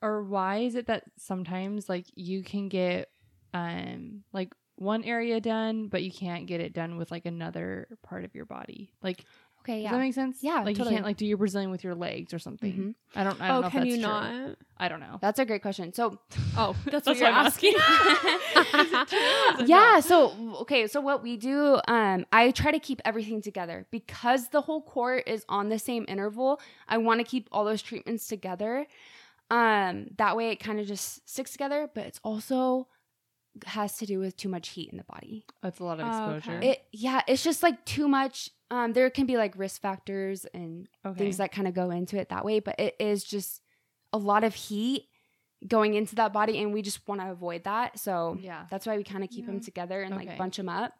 or why is it that sometimes like you can get um like one area done, but you can't get it done with like another part of your body? Like, Okay, does yeah. that make sense? Yeah, like you can't like do your Brazilian with your legs or something. Mhm. I don't. I don't Oh, know if can that's you true. not? I don't know. That's a great question. So, <laughs> Oh, <laughs> that's, That's what you're what I'm asking. <laughs> yeah, so okay, so what we do, um, I try to keep everything together because the whole core is on the same interval. I want to keep all those treatments together. Um, that way it kind of just sticks together, but it's also has to do with too much heat in the body. That's a lot of Oh, okay. exposure. It yeah, it's just like too much. Um, there can be like risk factors and okay. things that kind of go into it that way, but it is just a lot of heat going into that body, and we just want to avoid that. So yeah. that's why we kind of keep them together and Okay. like bunch them up.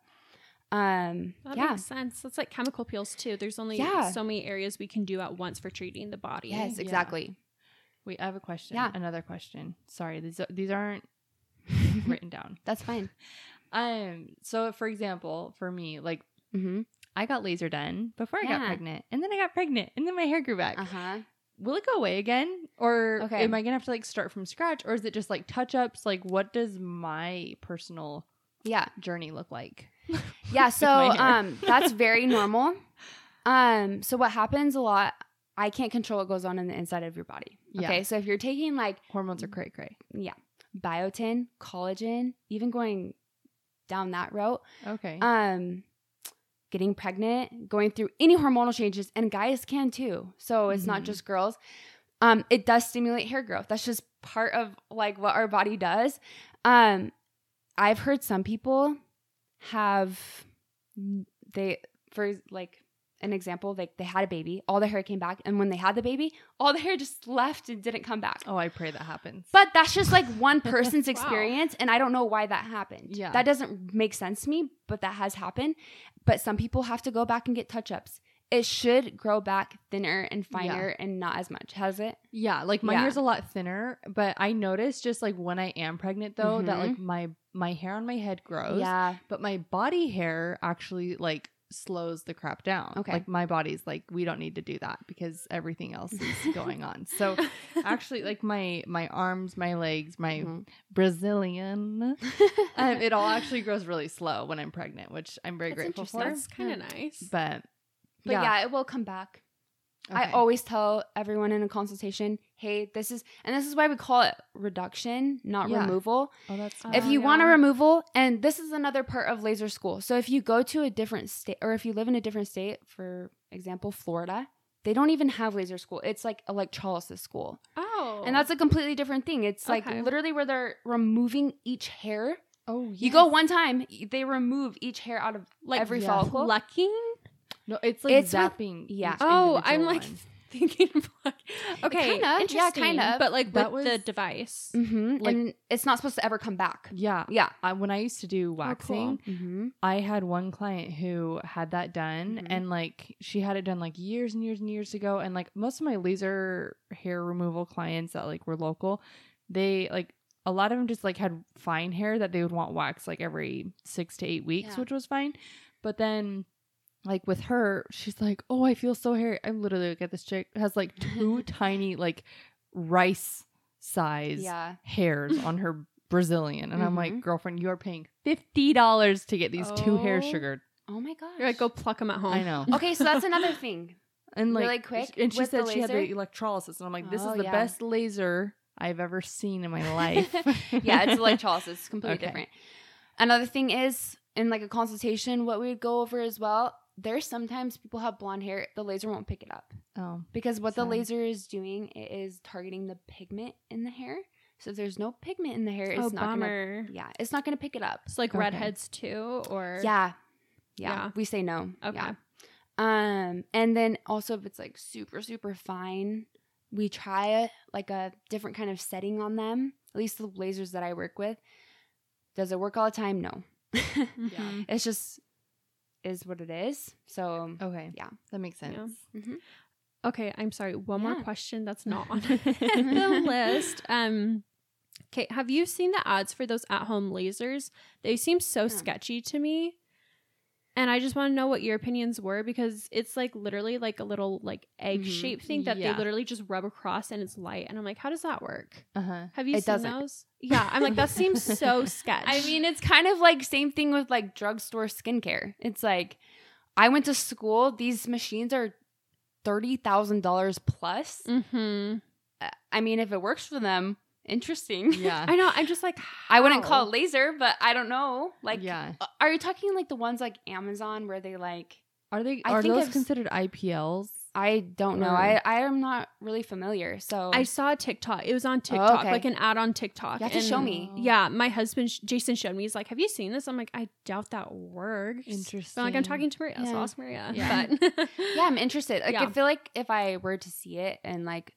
Um, That yeah, makes sense. That's like chemical peels too. There's only Yeah. so many areas we can do at once for treating the body. yes, Yeah. exactly. Wait, I have a question. Yeah. Another question. Sorry, these these aren't <laughs> written down. That's fine. Um. So, for example, for me, like Mm-hmm. I got laser done before I got pregnant, and then I got pregnant, and then my hair grew back. Uh huh. Will it go away again, or Okay. am I gonna have to like start from scratch, or is it just like touch ups? Like, what does my personal Yeah, journey look like? yeah. <laughs> So um, that's very <laughs> normal. Um, so what happens a lot? I can't control what goes on in the inside of your body. Yeah. Okay, so if you're taking like Hormones are cray cray. yeah, biotin, collagen, even going down that route, Okay. um getting pregnant going through any hormonal changes and guys can too so it's not Mhm. just girls Um, it does stimulate hair growth. That's just part of like what our body does. Um, I've heard some people have they for like an example, like they had a baby, all the hair came back, and when they had the baby, all the hair just left and didn't come back. Oh, I pray that happens. But that's just like one <laughs> person's Wow. experience, and I don't know why that happened. Yeah. That doesn't make sense to me, but that has happened. But some people have to go back and get touch ups. It should grow back thinner and finer and not as much, has it? Yeah, like my Yeah. hair's a lot thinner, but I noticed just like when I am pregnant though that Mhm. like my my hair on my head grows, Yeah. but my body hair actually like slows the crap down. Okay. Like my body's like we don't need to do that because everything else is <laughs> going on. So actually <laughs> like my my arms, my legs, my Mhm. Brazilian, <laughs> um, it all actually grows really slow when I'm pregnant, which I'm very That's grateful for. That's kind of nice. But But yeah. it will come back. I always tell everyone in a consultation, hey, this is, and this is why we call it reduction, not Yeah. removal. oh that's if Oh, you want a removal, and this is another part of laser school. So if you go to a different state, or if you live in a different state, for example, Florida, they don't even have laser school. It's like electrolysis school. oh, And that's a completely different thing. It's like Okay. literally where they're removing each hair. oh yeah. You go one time, they remove each hair out of like every yeah. follicle. plucking. No, it's like It's with- zapping. yeah. each Oh, I'm like one. Thinking of like okay, Kinda, yeah, interesting, kinda. but like That with the was- device. hmm Like- and it's not supposed to ever come back. yeah. Yeah. I, when I used to do waxing, Mm-hmm. I had one client who had that done, Mhm. and like she had it done like years and years and years ago. And like most of my laser hair removal clients that like were local, they like a lot of them just like had fine hair that they would want waxed like every six to eight weeks, Yeah. which was fine. But then. Like with her, she's like, "Oh, I feel so hairy." I'm literally like, at this chick has like two <laughs> tiny like rice size Yeah. hairs on her <laughs> Brazilian. And I'm like, Mhm. girlfriend, you are paying $50 to get these two hairs Oh. sugared. Oh my gosh. You're like go pluck them at home. I know. Okay, so that's another <laughs> thing. And like, Really quick, And she said she had the electrolysis. And I'm like, this Oh, is the yeah. best laser I've ever seen in my life. yeah, it's electrolysis. It's completely Okay. different. Another thing is in like a consultation, what we would go over as well. There's sometimes people have blonde hair. The laser won't pick it up oh. because what the laser is doing it is targeting the pigment in the hair. So if there's no pigment in the hair, it's oh, not gonna. bummer. Yeah, it's not gonna pick it up. It's like Okay. redheads too, or Yeah. yeah, Yeah. We say no. Okay. Yeah. Um, and then also if it's like super super fine, we try like a different kind of setting on them. At least the lasers that I work with. Does it work all the time? No. <laughs> <laughs> Mhm. it's just is what it is. So Okay. Yeah. That makes sense. Yeah. mhm. Okay, I'm sorry. One more question that's not <laughs> on the list. Um, okay, have you seen the ads for those at-home lasers? They seem so Yeah. sketchy to me, and I just want to know what your opinions were because it's like literally like a little like egg-shaped thing that Yeah. they literally just rub across and it's light, and I'm like, how does that work? Uh huh. Have you It seen doesn't. those? Yeah, I'm like that <laughs> seems so sketch. I mean, it's kind of like same thing with like drugstore skincare. It's like I went to school. These machines are thirty thousand dollars plus. hmm Uh, I mean, if it works for them, interesting. Yeah. <laughs> I know. I'm just like, I wouldn't call it laser, but I don't know. Like, yeah. uh, are you talking like the ones like Amazon where they like? Are they, I are think those I've considered IPLs? I don't know. Or- I I am not really familiar. So I saw a TikTok. It was on TikTok, okay. like an ad on TikTok. You have to show me. Yeah, my husband Jason showed me. He's like, "Have you seen this?" I'm like, "I doubt that works." Interesting. But like, I'm talking to Maria, so Yeah. I'll ask Maria. Yeah. But <laughs> yeah, I'm interested. Like, Yeah. I feel like if I were to see it and like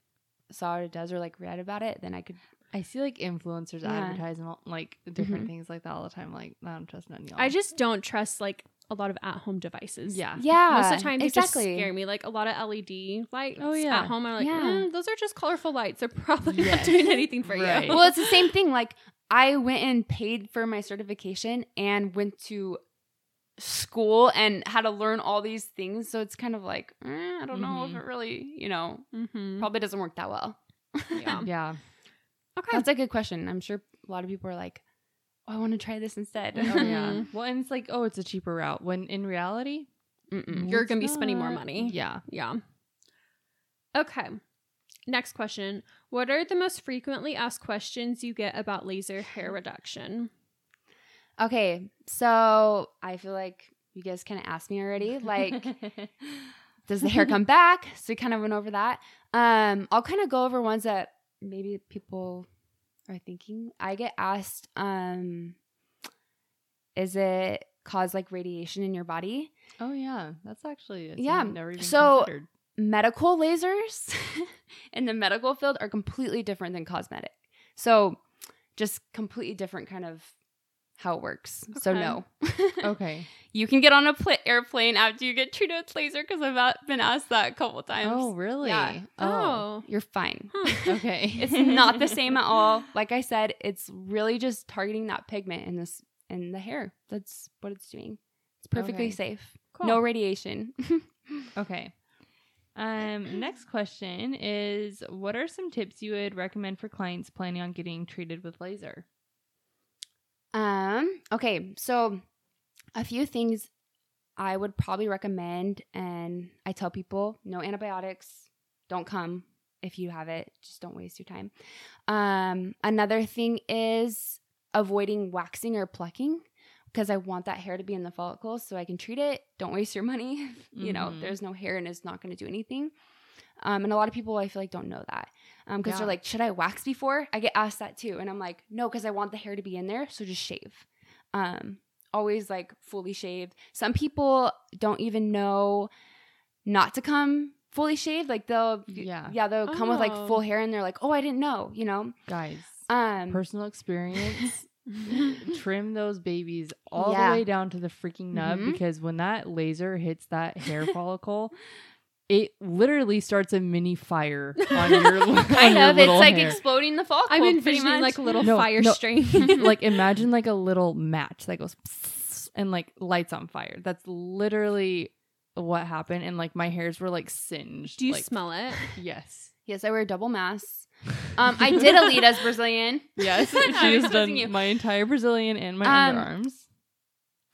saw what it does or like read about it, then I could. I see like influencers Yeah. advertising like different Mhm. things like that all the time. Like, I don't trust none of y'all. I just don't trust like a lot of at-home devices. yeah. Yeah, Most of the time, they exactly. just scare me. Like a lot of LED lights Oh, yeah. at home I'm like, Yeah. "Mm, those are just colorful lights. They're probably not doing anything for Right. you. well, it's the same <laughs> thing. Like I went and paid for my certification and went to school and had to learn all these things. So it's kind of like eh, I don't know if Mhm. it really, you know, Mhm. probably doesn't work that well. Yeah. <laughs> Yeah. Okay. That's a good question. I'm sure a lot of people are like, "Oh, I want to try this instead." Oh yeah. <laughs> Well, and it's like, oh, it's a cheaper route. When in reality, Mm-mm. You're gonna be spending more money. Yeah. Yeah. Okay. Next question. What are the most frequently asked questions you get about laser hair reduction? Okay, so I feel like you guys kind of asked me already. Like <laughs> does the hair come back? So we kind of went over that. Um, I'll kind of go over ones that maybe people are thinking. I get asked, um, is it cause like radiation in your body? Oh yeah, that's actually Yeah, so- considered. medical lasers <laughs> in the medical field are completely different than cosmetic. So just completely different kind of how it works. So no. Okay. <laughs> You can get on a pl- airplane after you get treated with laser because I've been asked that a couple times. Oh really? Yeah. Oh. You're fine. Huh. <laughs> Okay. It's not the <laughs> same at all. Like I said, it's really just targeting that pigment in this in the hair. That's what it's doing. It's perfectly Okay. safe. Cool. No radiation. Okay. Um, next question is what are some tips you would recommend for clients planning on getting treated with laser? Um, okay, so a few things I would probably recommend and I tell people no antibiotics, don't come if you have it, just don't waste your time. Um, another thing is avoiding waxing or plucking because I want that hair to be in the follicles so I can treat it. Don't waste your money. <laughs> you know, Mhm. there's no hair and it's not going to do anything. Um, and a lot of people I feel like don't know that because Yeah. they're like, should I wax before? I get asked that too, and I'm like, no, because I want the hair to be in there, so just shave. Um, always like fully shaved. Some people don't even know not to come fully shaved. Like they'll, Yeah. yeah, they'll come with like Oh. full hair, and they're like, oh, I didn't know, you know. Guys, Um, personal experience. <laughs> trim those babies all Yeah. the way down to the freaking nub Mhm. because when that laser hits that hair follicle, it literally starts a mini fire <laughs> on your, <laughs> on kind your of. It's like hair. exploding the follicle. I'm pretty envisioning like a little No, fire no. string. <laughs> like imagine like a little match that goes and like lights on fire. That's literally what happened. And like my hairs were like singed. Do you like, smell it? Yes. yes, I wear double masks. Um, I did Alida's Brazilian. Yes. I she has done you. my entire Brazilian and my Um, underarms.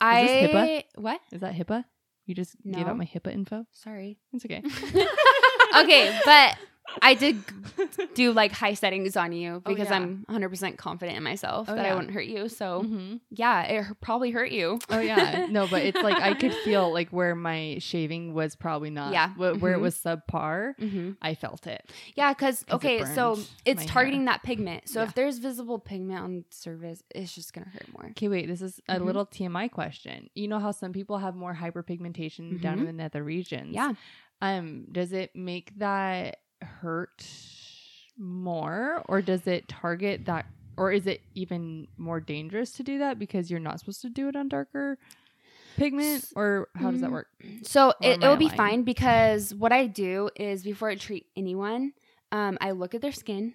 I this HIPAA? what? Is that HIPAA? You just gave out my HIPAA info? Sorry. It's okay. <laughs> <laughs> okay, but I did <laughs> do like high settings on you Oh, because yeah. I'm 100% confident in myself Oh, that I wouldn't hurt you. So, Mhm. yeah, it probably hurt you. Oh yeah, no, but it's like I could <laughs> feel like where my shaving was probably not. Yeah. wh- where it Mhm. was subpar. Mm-hmm. I felt it. Yeah, because, 'Cause it okay, so it's targeting hair. that pigment. So Yeah. if there's visible pigment on the surface, it's just going to hurt more. Okay, wait. This is a Mhm. little TMI question. You know how some people have more hyperpigmentation down in the nether regions. Yeah. Um. Does it make that hurt more, or does it target that, or is it even more dangerous to do that because you're not supposed to do it on darker pigment, or how does that mm, work? So Or it, it will be fine because what I do is before I treat anyone, um, I look at their skin,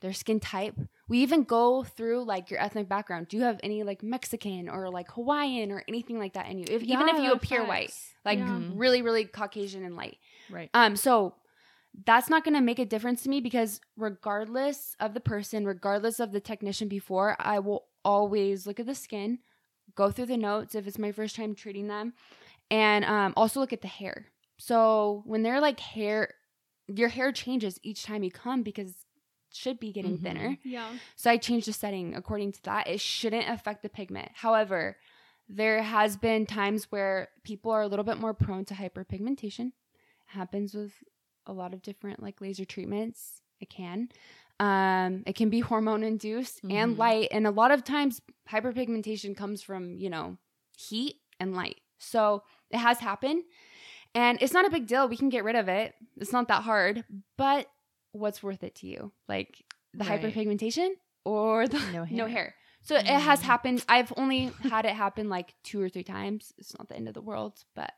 their skin type. We even go through like your ethnic background. Do you have any like Mexican or like Hawaiian or anything like that in you? If, even if you appear white, like Yeah. Really, really Caucasian and light. Right. Um, so that's not going to make a difference to me because regardless of the person, regardless of the technician before, I will always look at the skin, go through the notes if it's my first time treating them, and um, also look at the hair. So when they're like hair, your hair changes each time you come because it should be getting Mhm. thinner. Yeah. So I changed the setting according to that. It shouldn't affect the pigment. However, there has been times where people are a little bit more prone to hyperpigmentation. happens with a lot of different like laser treatments. It can. Um, it can be hormone induced and Mhm. light, and a lot of times hyperpigmentation comes from you know heat and light. So it has happened, and it's not a big deal. We can get rid of it. It's not that hard. But what's worth it to you? Like the Right. hyperpigmentation or the No <laughs> no hair. hair. So it has Mm. happened. I've only had it happen like two or three times. It's not the end of the world, but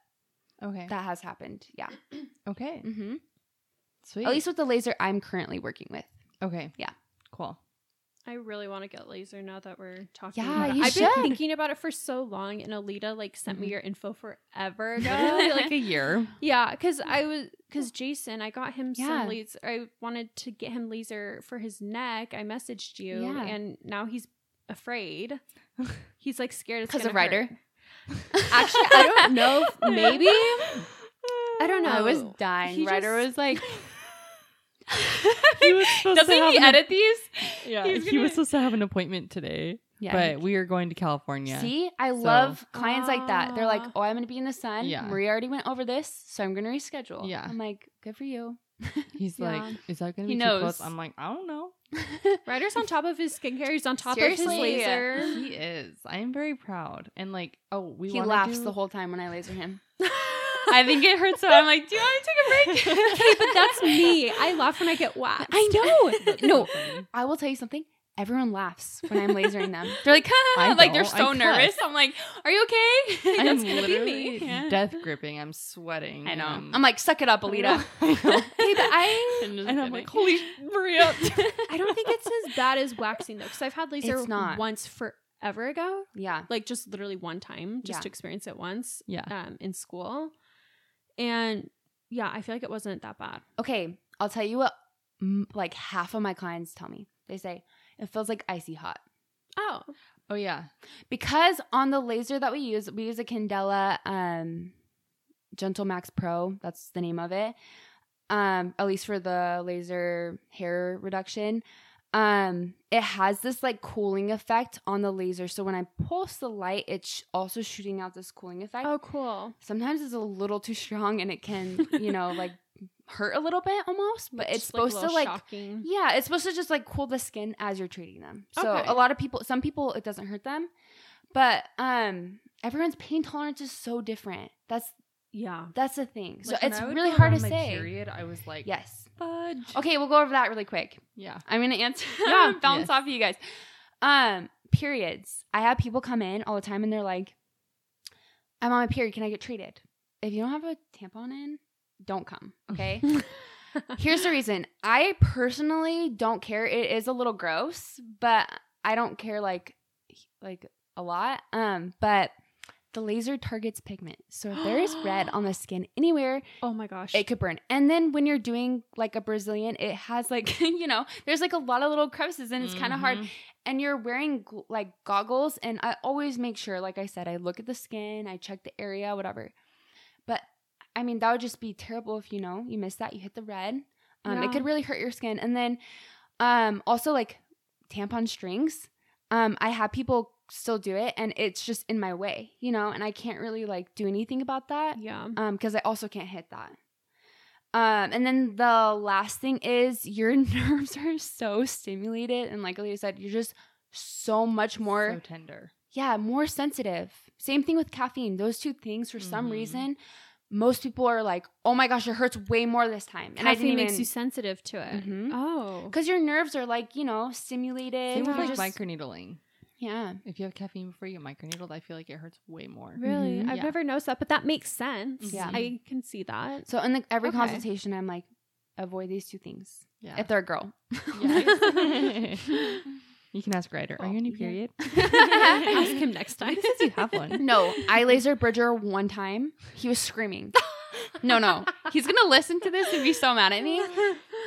Okay. that has happened. Yeah. okay. hmm Sweet. At least with the laser I'm currently working with. Okay. Yeah. Cool. I really want to get laser now that we're talking Yeah, about it. you I've should. been thinking about it for so long, and Alida like sent me Mhm. your info forever <laughs> ago. Like like a year. Yeah, because I was because Jason, I got him Yeah. some laser. I wanted to get him laser for his neck. I messaged you, Yeah. and now he's afraid. <laughs> He's like scared Because of Ryder. <laughs> Actually, I don't know. Maybe I don't know. I was dying. He Ryder just- was like, <laughs> He was supposed doesn't to have he edit these? Yeah, He's he gonna- was supposed to have an appointment today Yeah. but we are going to California. See, I So- love clients like that. They're like. "Oh, I'm going to be in the sun. Yeah. Maria already went over this, so I'm going to reschedule." Yeah. I'm like, "Good for you." <laughs> He's Yeah. like, "Is that gonna He be too close?" I'm like, "I don't know." <laughs> Ryder's on top of his skincare. He's on top Seriously. of his laser. He is. I am very proud. And like, oh, we he laughs do- the whole time when I laser him. I think it hurts, so I'm like, "Do you want to take a break?" <laughs> okay, but that's me. I laugh when I get waxed. I know. <laughs> No. I will tell you something. Everyone laughs when I'm lasering them. They're like, I like they're don't. I so cuss. nervous. I'm like, "Are you okay?" <laughs> I'm gonna be literally me. Yeah. death gripping. I'm sweating. I know. and I'm like, "Suck it up, Alida." I. Okay, but I and just I'm like, holy Maria. I don't think it's as bad as waxing though, because I've had laser It's not. once forever ago, yeah. like just literally one time, just Yeah. to experience it once. Yeah. Um, in school, and yeah, I feel like it wasn't that bad. Okay, I'll tell you what. m- Like half of my clients tell me they say it feels like icy hot Oh, oh yeah. because on the laser that we use, we use a Candela um, GentleMax Pro. That's the name of it. Um, at least for the laser hair reduction. Um, it has this like cooling effect on the laser. So when I pulse the light, it's also shooting out this cooling effect. oh, cool. Sometimes it's a little too strong and it can, you know, like <laughs> hurt a little bit almost. But it's like, supposed to like shocking. yeah, it's supposed to just like cool the skin as you're treating them. So Okay. a lot of people, some people, it doesn't hurt them, but um, everyone's pain tolerance is so different. That's Yeah. that's the thing. So Like, when it's really hard to my say. Period. I was like, Yes. Fudge. Okay, we'll go over that really quick. Yeah. I'm gonna answer. <laughs> Yeah. Yeah, <laughs> bounce Yes. off of you guys. Um, periods. I have people come in all the time and they're like, "I'm on my period. Can I get treated?" If you don't have a tampon in, don't come. Okay. <laughs> Here's the reason. I personally don't care. It is a little gross, but I don't care like like a lot. Um, but the laser targets pigment. So if there is red on the <gasps> skin anywhere, oh my gosh. it could burn. And then when you're doing like a Brazilian, it has like, <laughs> you know, there's like a lot of little crevices and it's kind of hard. And you're wearing like goggles. And I always make sure, like I said, I look at the skin, I check the area, whatever. But I mean, that would just be terrible if you know you miss that, you hit the red. Um, Yeah. It could really hurt your skin. And then um, also like tampon strings. Um, I have people still do it and it's just in my way, you know, and I can't really like do anything about that yeah. um because i also can't hit that um and then the last thing is your <laughs> nerves are so stimulated and like Leah said you're just so much more so tender. yeah more sensitive same thing with caffeine those two things for some Mhm. reason most people are like oh my gosh it hurts way more this time and i Caffeine didn't makes you sensitive to it. Mhm. Oh. because your nerves are like you know stimulated Same with like just- microneedling. Yeah If you have caffeine before you get microneedled, I feel like it hurts way more. Really? Mhm. I've Yeah. never noticed that, but that makes sense. Yeah. I can see that. so in the, every Okay. consultation i'm like avoid these two things Yeah. if they're a girl Yeah. <laughs> <laughs> you can ask Ryder, are you on your Yeah. period? <laughs> Ask him next time. He says you have one. No, I lasered Bridger one time. He was screaming. No, no. He's gonna listen to this and be so mad at me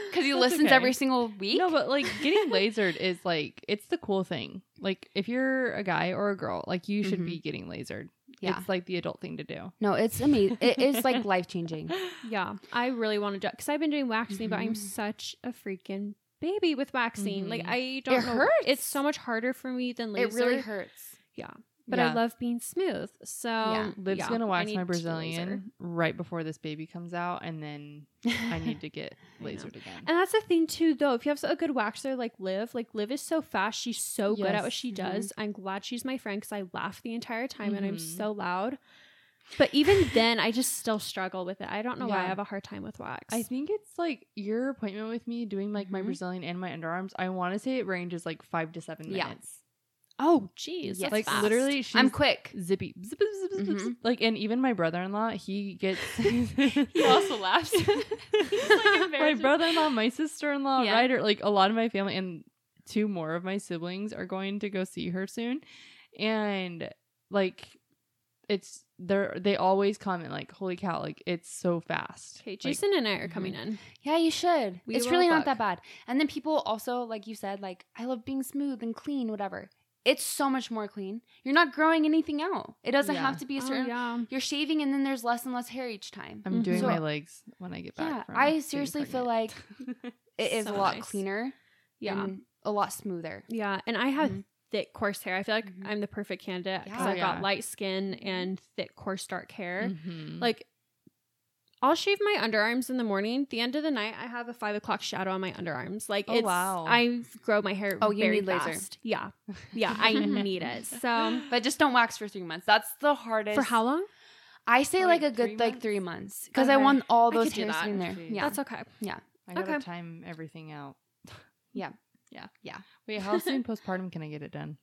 because he That's listens okay. every single week. No, but like getting lasered is like it's the cool thing. Like if you're a guy or a girl, like you should Mhm. be getting lasered. Yeah. It's like the adult thing to do. No, it's amazing. It is like life changing. <laughs> Yeah, I really want to do because I've been doing waxing, but I'm Mhm. such a freaking baby with waxing. Like Mhm. I don't It know. hurts. It's so much harder for me than laser. It really hurts. Yeah, but I love being smooth. So Yeah. Liv's yeah, gonna wax my to do laser. Brazilian right before this baby comes out, and then I need to get <laughs> lasered again. And that's the thing too, though. If you have a good waxer like Liv, like Liv is so fast, she's so good at what Yes. she Mhm. does. I'm glad she's my friend because I laugh the entire time and I'm Mhm. so loud. But even <laughs> then, I just still struggle with it. I don't know why I have a hard time with wax. I think it's like your appointment with me doing like my Mhm. Brazilian and my underarms. I want to say it ranges like five to seven Yeah. minutes. Oh, geez, Yes. like fast. literally, she's I'm quick. zippy, zip, zip, zip, zip, Mhm. like, and even my brother-in-law, he gets. <laughs> <laughs> He also laughs. <laughs> He's, like, my brother-in-law, my sister-in-law, Yeah. Ryder, like a lot of my family, and two more of my siblings are going to go see her soon, and like, it's they're they always comment like, "Holy cow!" Like it's so fast. Okay, Like, Jason and I are coming in. Yeah, you should. We it's really not that bad. And then people also, like you said, like I love being smooth and clean, whatever. It's so much more clean. You're not growing anything out. It doesn't Yeah. have to be a Oh, certain. yeah. You're shaving, and then there's less and less hair each time. I'm doing Mhm. my So- legs when I get back. Yeah, from I seriously feel like <laughs> it is So a lot nice. cleaner. Yeah. and a lot smoother. Yeah. And I have Mhm. thick, coarse hair. I feel like Mhm. I'm the perfect candidate because Yeah. I've Oh, yeah. got light skin and thick, coarse, dark hair. Mhm. Like, I'll shave my underarms in the morning. The end of the night, I have a five o'clock shadow on my underarms. Like, Oh, it's, wow. I grow my hair. Oh, you very need laser. fast. Yeah, <laughs> yeah, I need it. So, <laughs> But just don't wax for three months. That's the hardest. for how long? I say Like like, a three good like months? three months because I want all those hairs in there. Jeez. Yeah, That's okay. Yeah, I gotta okay. time everything out. <laughs> Yeah. Yeah. Yeah. Wait, how soon postpartum can I get it done?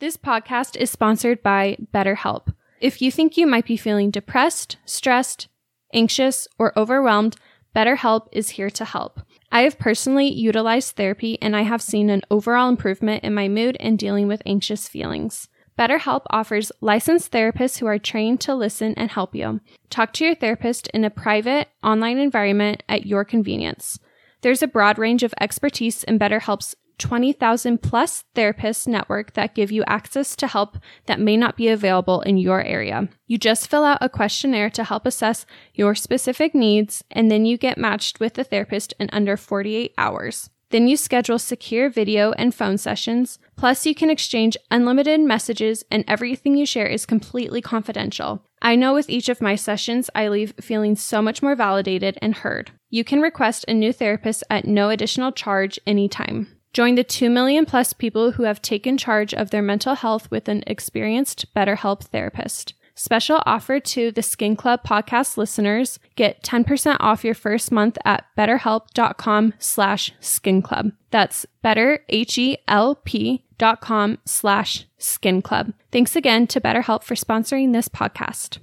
This podcast is sponsored by BetterHelp. If you think you might be feeling depressed, stressed, anxious, or overwhelmed, BetterHelp is here to help. I have personally utilized therapy and I have seen an overall improvement in my mood and dealing with anxious feelings. BetterHelp offers licensed therapists who are trained to listen and help you. Talk to your therapist in a private, online environment at your convenience. There's a broad range of expertise in BetterHelp's 20,000 plus therapist network that give you access to help that may not be available in your area. You just fill out a questionnaire to help assess your specific needs, and then you get matched with a therapist in under 48 hours. Then you schedule secure video and phone sessions. Plus, you can exchange unlimited messages, and everything you share is completely confidential. I know with each of my sessions, I leave feeling so much more validated and heard. You can request a new therapist at no additional charge anytime. Join the 2 million plus people who have taken charge of their mental health with an experienced BetterHelp therapist. Special offer to the Skin Club podcast listeners. Get 10% off your first month at betterhelp.com slash skin club. That's better, H-E-L-P dot com slash skin club. Thanks again to BetterHelp for sponsoring this podcast.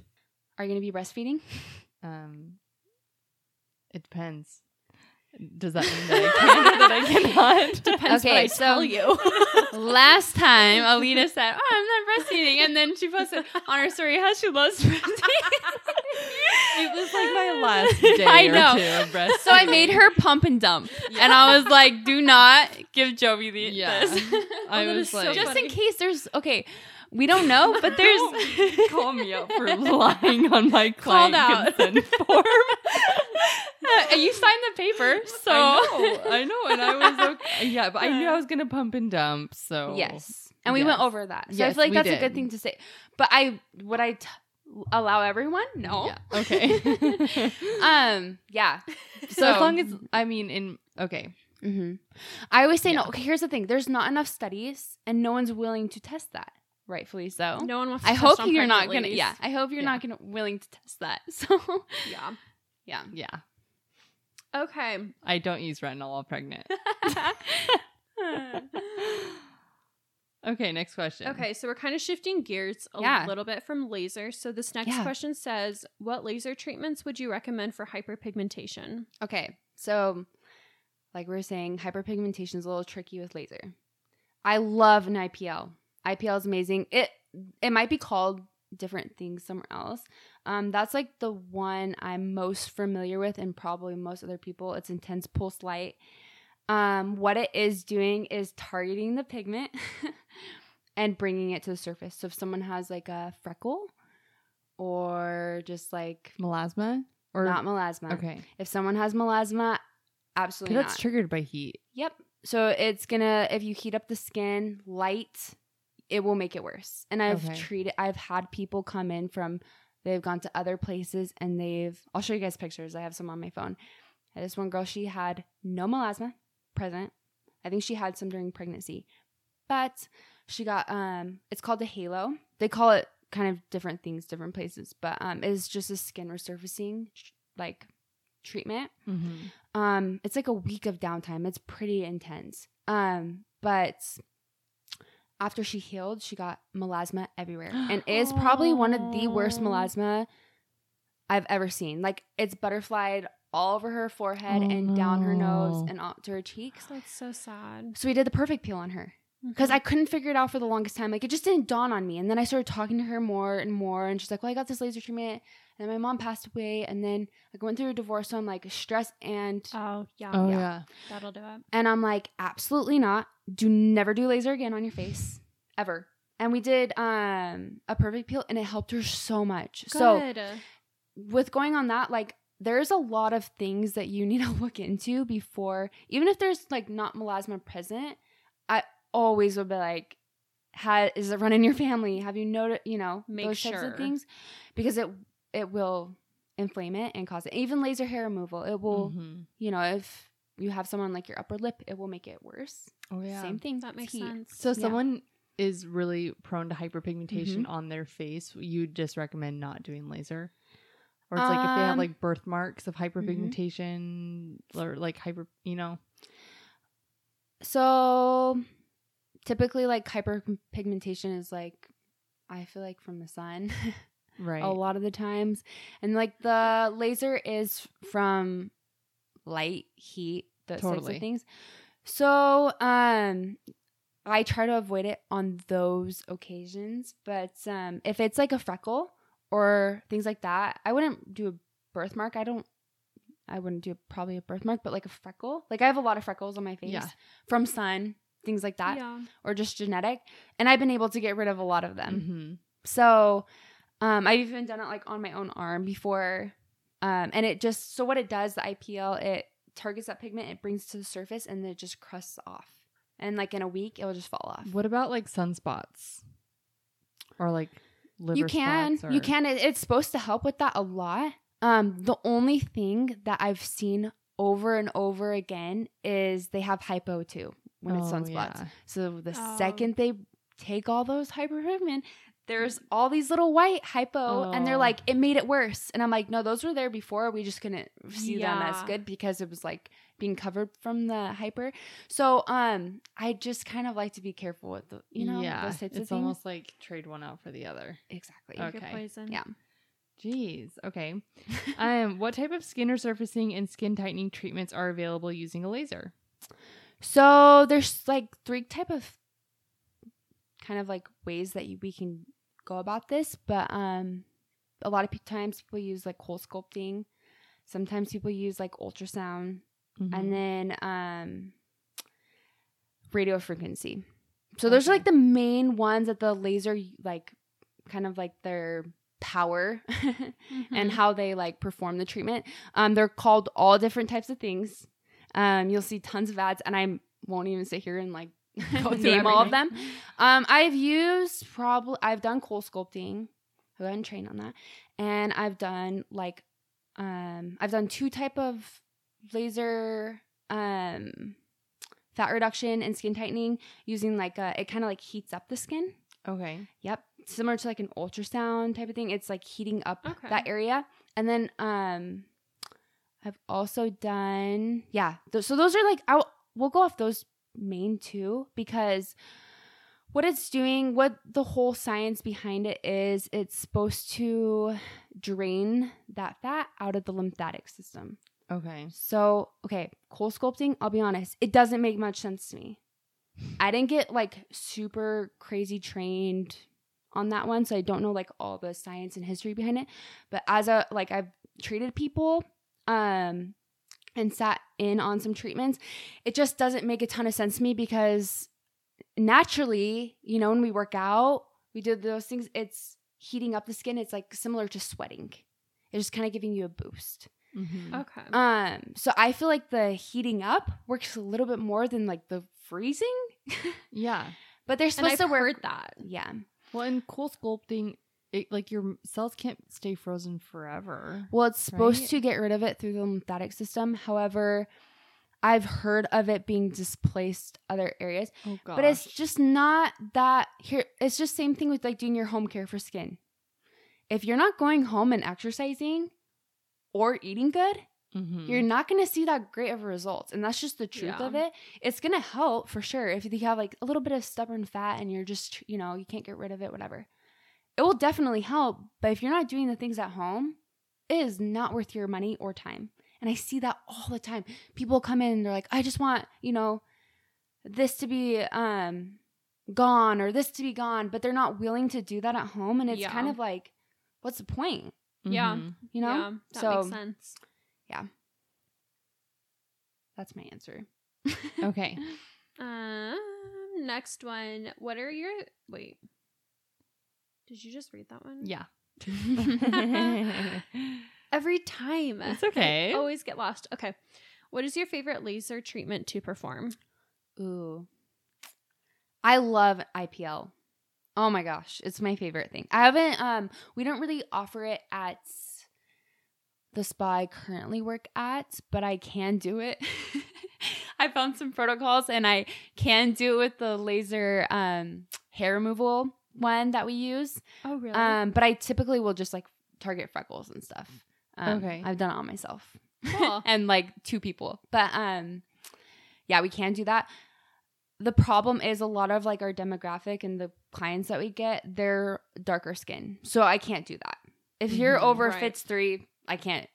Are you gonna be breastfeeding? Um, it depends. Does that mean that I can or that I cannot? <laughs> Depends Okay, what I so- tell you. <laughs> Last time, Alida said, "Oh, I'm not breastfeeding," and then she posted on her story how she loves breastfeeding. It was like my last day <laughs> I or two of breastfeeding. So I made her pump and dump, and I was like, "Do not give Jovi the Yeah. this." I Oh, was is so like, just funny. in case there's okay. We don't know, but there's Don't call me out for lying on my Called client consent form. <laughs> Uh, you signed the paper, so I know, I know, and I was <laughs> okay. Yeah, but I knew I was gonna pump and dump. So yes, and we went over that. So I Yes, feel like that's a good thing to say. But I would I t- allow everyone? No. Yeah. <laughs> Okay. Um. Yeah. so as long as I mean, in okay, hmm I always say Yeah. no. Okay, here's the thing: there's not enough studies, and no one's willing to test that. Rightfully so. No one wants to I hope you're not gonna. Yeah, I hope you're Yeah. not gonna willing to test that. So Yeah. Yeah. yeah, Okay. I don't use retinol while pregnant. <laughs> okay, next question. Okay, so we're kind of shifting gears a Yeah. little bit from laser. So this next Yeah. question says, "What laser treatments would you recommend for hyperpigmentation?" Okay, so like we were saying, hyperpigmentation is a little tricky with laser. I love an IPL. IPL is amazing. It it might be called different things somewhere else. Um, that's like the one I'm most familiar with, and probably most other people. It's intense pulse light. Um, what it is doing is targeting the pigment <laughs> and bringing it to the surface. So if someone has like a freckle or just like melasma or not melasma, okay, if someone has melasma, absolutely that's not. triggered by heat. Yep. So it's gonna if you heat up the skin light, it will make it worse. And I've Okay. treated I've had people come in from they've gone to other places and they've I'll show you guys pictures. I have some on my phone. This one girl, she had no melasma present. I think she had some during pregnancy. But she got um it's called a halo. They call it kind of different things different places, but um it's just a skin resurfacing like treatment Mm-hmm. um it's like a week of downtime it's pretty intense um but after she healed she got melasma everywhere. <gasps> And it's probably one of the worst melasma i've ever seen. Like it's butterflied all over her forehead Oh, and down her nose and up to her cheeks. That's so sad. so we did the perfect peel on her because I couldn't figure it out for the longest time. Like it just didn't dawn on me. And then I started talking to her more and more. And she's like, Well, I got this laser treatment. And then my mom passed away. And then I went through a divorce. So I'm like stress and Oh yeah, Oh Yeah. yeah. that'll do it. and I'm like, absolutely not. Do never do laser again on your face. Ever. And we did um a perfect peel and it helped her so much. So with going on that, like there's a lot of things that you need to <laughs> look into before even if there's like not melasma present, I always would be like, has is it run in your family? Have you noticed, you know, Make those types of things? Because it it will inflame it and cause it. Even laser hair removal, it will, Mhm. you know, if you have someone like your upper lip, it will make it worse. Oh yeah. Same thing. That makes Heat. sense. So Yeah. someone is really prone to hyperpigmentation Mm-hmm. on their face, you just recommend not doing laser. Or it's like if they have Um, like birthmarks of hyperpigmentation or like hyper, you know. So typically like hyperpigmentation is like I feel like from the sun <laughs> Right. a lot of the times. And like the laser is from light, heat, those types of things. So um I try to avoid it on those occasions. But um if it's like a freckle or things like that, I wouldn't do a birthmark. I don't I wouldn't do probably a birthmark, but like a freckle. Like I have a lot of freckles on my face Yeah. from sun, things like that, yeah. or just genetic. And I've been able to get rid of a lot of them. Mhm. So um, I've even done it like on my own arm before. Um, and it just, so what it does, the IPL, it targets that pigment, it brings to the surface, and then it just crusts off. And like in a week, it will just fall off. What about like sunspots? Or like liver you can, spots you can. It, it's supposed to help with that a lot. Um, the only thing that I've seen over and over again is they have hypo too when it's Oh, sunspots. yeah. So the Oh. second they take all those hyperpigment, there's all these little white hypo, and they're Oh. like, it made it worse. And I'm like, no, those were there before. We just couldn't see them as good because it was like being covered from the hyper. So um, I just kind of like to be careful with the, you know, yeah, those types it's of things. almost like trade one out for the other. exactly. Okay. poison. Yeah. Jeez. Okay. <laughs> um, what type of skin resurfacing and skin tightening treatments are available using a laser? So there's like three type of kind of like ways that you, we can go about this, but um, a lot of pe- times people use like cold sculpting. Sometimes people use like ultrasound, Mhm. and then um, radio frequency. So those are like the main ones that the laser like kind of like their power <laughs> and Mhm. how they like perform the treatment. Um, they're called all different types of things. Um, you'll see tons of ads, and I won't even sit here and like <laughs> <laughs> name all of them. Um, I've used probably I've done cold sculpting. I've trained on that, and I've done like um, I've done two type of laser um fat reduction and skin tightening using like a it kind of like heats up the skin. Okay. Yep. Similar to like an ultrasound type of thing. It's like heating up Okay. that area. And then um I've also done yeah. Th- so those are like I'll we'll go off those main two because what it's doing, what the whole science behind it is, it's supposed to drain that fat out of the lymphatic system. Okay. So, okay, cold sculpting, I'll be honest, it doesn't make much sense to me. I didn't get like super crazy trained on that one, so I don't know like all the science and history behind it. But as a like I've treated people um and sat in on some treatments, it just doesn't make a ton of sense to me because naturally, you know, when we work out, we do those things, it's heating up the skin. It's like similar to sweating. It's just kind of giving you a boost. Mhm. Okay. Um, so I feel like the heating up works a little bit more than like the freezing, <laughs> Yeah. but they're and supposed I've to work. heard that. Yeah. Well, in CoolSculpting, it, like your cells can't stay frozen forever. Well, it's supposed Right? to get rid of it through the lymphatic system. However, I've heard of it being displaced other areas, Oh but it's just not that here. It's just same thing with like doing your home care for skin. If you're not going home and exercising or eating good, Mhm. you're not going to see that great of results. And that's just the truth Yeah. of it. It's going to help for sure if you have like a little bit of stubborn fat and you're just, you know, you can't get rid of it, whatever. It will definitely help. But if you're not doing the things at home, it is not worth your money or time. And I see that all the time. People come in and they're like, I just want, you know, this to be um gone or this to be gone, but they're not willing to do that at home. And it's Yeah. kind of like, what's the point? Yeah. Mhm. You know? Yeah, that so makes sense. Yeah. That's my answer. Okay. <laughs> Um, next one. What are your wait? Did you just read that one? Yeah. <laughs> Every time. It's okay. I always get lost. Okay. What is your favorite laser treatment to perform? Ooh. I love IPL. Oh my gosh, it's my favorite thing. I haven't um we don't really offer it at the spa I currently work at, but I can do it. <laughs> I found some protocols and I can do it with the laser um hair removal one that we use. Oh, really? Um but I typically will just like target freckles and stuff. Um, Okay. I've done it on myself. Cool. <laughs> and like two people. But um yeah, we can do that. The problem is a lot of like our demographic and the clients that we get, they're darker skin. So I can't do that. If you're Mhm. over Right. Fitz 3, I can't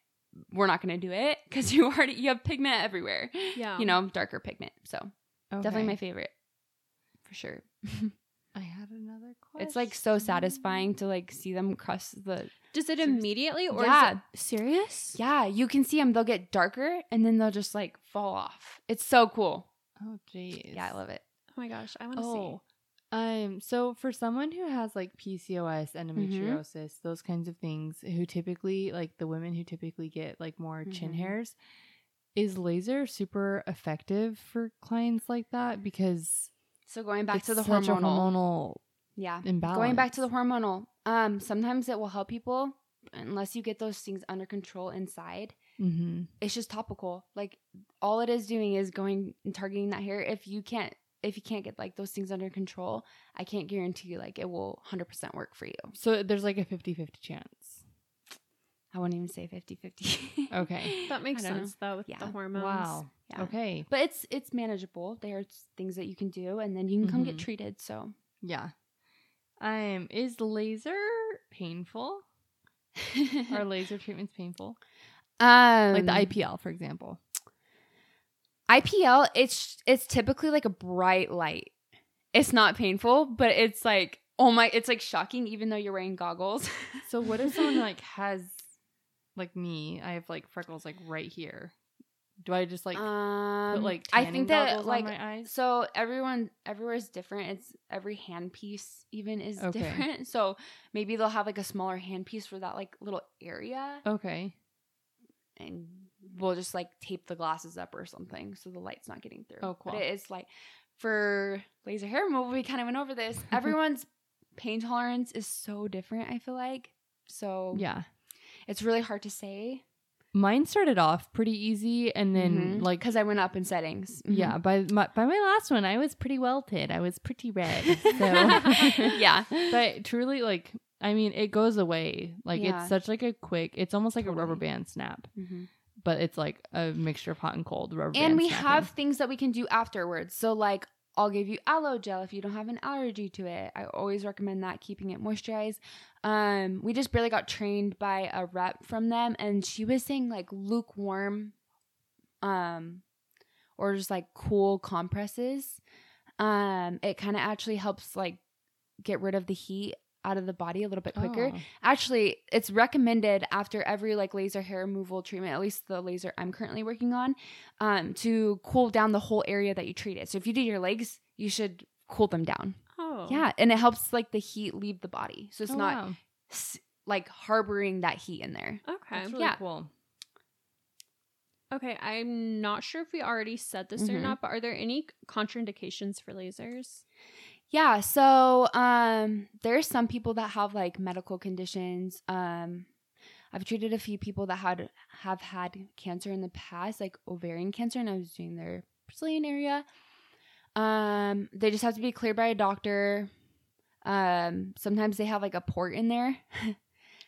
we're not going to do it cuz <laughs> you already you have pigment everywhere. yeah. You know, darker pigment. So, definitely my favorite. For sure. <laughs> I had another question. It's like so satisfying to like see them cross the Does it immediately or Yeah. is it serious? Yeah, you can see them they'll get darker and then they'll just like fall off. It's so cool. Oh jeez. Yeah, I love it. Oh my gosh, I want to see. Oh. Um, so for someone who has like PCOS, endometriosis, those kinds of things, who typically like the women who typically get like more chin Mhm. hairs, is laser super effective for clients like that because So going back it's to the such a hormonal, hormonal yeah, imbalance. going back to the hormonal. Um, sometimes it will help people unless you get those things under control inside. hmm It's just topical. Like all it is doing is going and targeting that hair. If you can't, if you can't get like those things under control, I can't guarantee you like it will 100% work for you. So there's like a 50-50 chance. I wouldn't even say 50-50. Okay. That <laughs> makes I don't know. sense though with Yeah. the hormones. Wow. Yeah. Okay. But it's it's manageable. There's things that you can do, and then you can come get Mhm. treated. So Yeah. Um, is laser painful? Are <laughs> laser treatments painful? um, Like the IPL, for example. IPL, it's it's typically like a bright light. It's not painful, but it's like oh my, it's like shocking even though you're wearing goggles. So what if someone <laughs> like has like me? I have like freckles like right here. Do I just like um, put like I think that like my eyes? so everyone everywhere is different. It's every hand piece even is Okay. different. <laughs> So maybe they'll have like a smaller hand piece for that like little area, Okay. and we'll just like tape the glasses up or something so the light's not getting through. Oh, cool. But it is like for laser hair removal, we kind of went over this. <laughs> Everyone's pain tolerance is so different. I feel like so Yeah. it's really hard to say. Mine started off pretty easy and then like because I went up in settings. Mhm. yeah, by my by my last one I was pretty welted. I was pretty red. So <laughs> yeah. <laughs> but truly like I mean it goes away. Like Yeah. it's such like a quick it's almost like a rubber band snap. Mhm. But it's like a mixture of hot and cold rubber And we snapping. have things that we can do afterwards. So like I'll give you aloe gel if you don't have an allergy to it. I always recommend that keeping it moisturized. Um we just barely got trained by a rep from them and she was saying like lukewarm um or just like cool compresses. Um it kind of actually helps like get rid of the heat out of the body a little bit quicker. Oh. Actually, it's recommended after every like laser hair removal treatment, at least the laser I'm currently working on, um, to cool down the whole area that you treated. So if you do your legs, you should cool them down. Oh. Yeah, and it helps like the heat leave the body, so it's Oh, not wow. s- like harboring that heat in there. Okay. That's really yeah. cool. Okay. I'm not sure if we already said this or Mhm. not, but are there any contraindications for lasers? Yeah, so um there's some people that have like medical conditions. Um I've treated a few people that had have had cancer in the past, like ovarian cancer, and I was doing their Brazilian area. Um they just have to be cleared by a doctor. Um sometimes they have like a port in there. <laughs>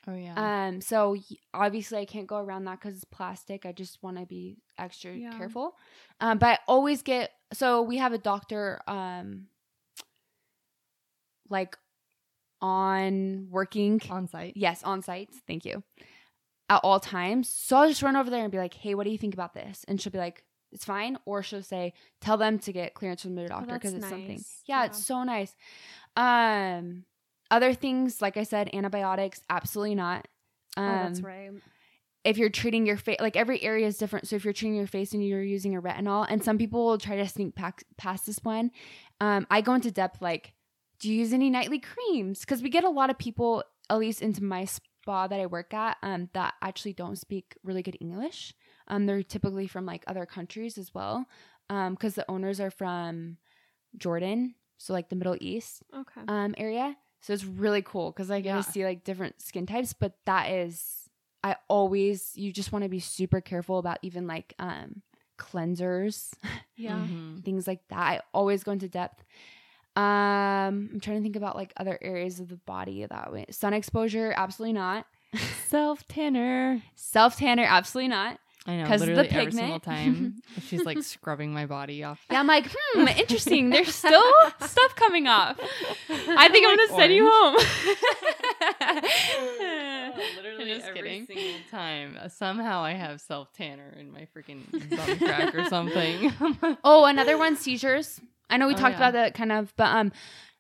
Oh yeah. Um so obviously I can't go around that cuz it's plastic. I just want to be extra Yeah. careful. Um but I always get so we have a doctor um like on working on site. yes on site thank you at all times so i'll just run over there and be like hey what do you think about this and she'll be like it's fine or she'll say tell them to get clearance from their doctor because Oh, it's something. yeah, Yeah. it's so nice. Um other things like i said antibiotics absolutely not. Um, oh, that's right. if you're treating your face like every area is different so if you're treating your face and you're using a retinol and some people will try to sneak pack, past this one um, i go into depth like do you use any nightly creams? Because we get a lot of people at least into my spa that i work at um, that actually don't speak really good english um, they're typically from like other countries as well because the owners are from jordan so like the middle east Okay. um, area. So it's really cool because I get Yeah. to see like different skin types, but that is I always you just want to be super careful about even like um cleansers, Yeah. <laughs> Mhm. things like that. I always go into depth. Um I'm trying to think about like other areas of the body that way. Sun exposure, absolutely not. Self tanner. Self tanner, absolutely not. I know. 'Cause of the Literally every single time <laughs> she's like scrubbing my body off. Yeah, I'm like, hmm, <laughs> interesting. There's still stuff coming off. I think I'm Like gonna send you orange. home. <laughs> literally Just every kidding. single time. Uh, Somehow I have self tanner in my freaking bum crack or something. Oh, another one, seizures. I know we Oh, talked yeah. about that kind of, but um,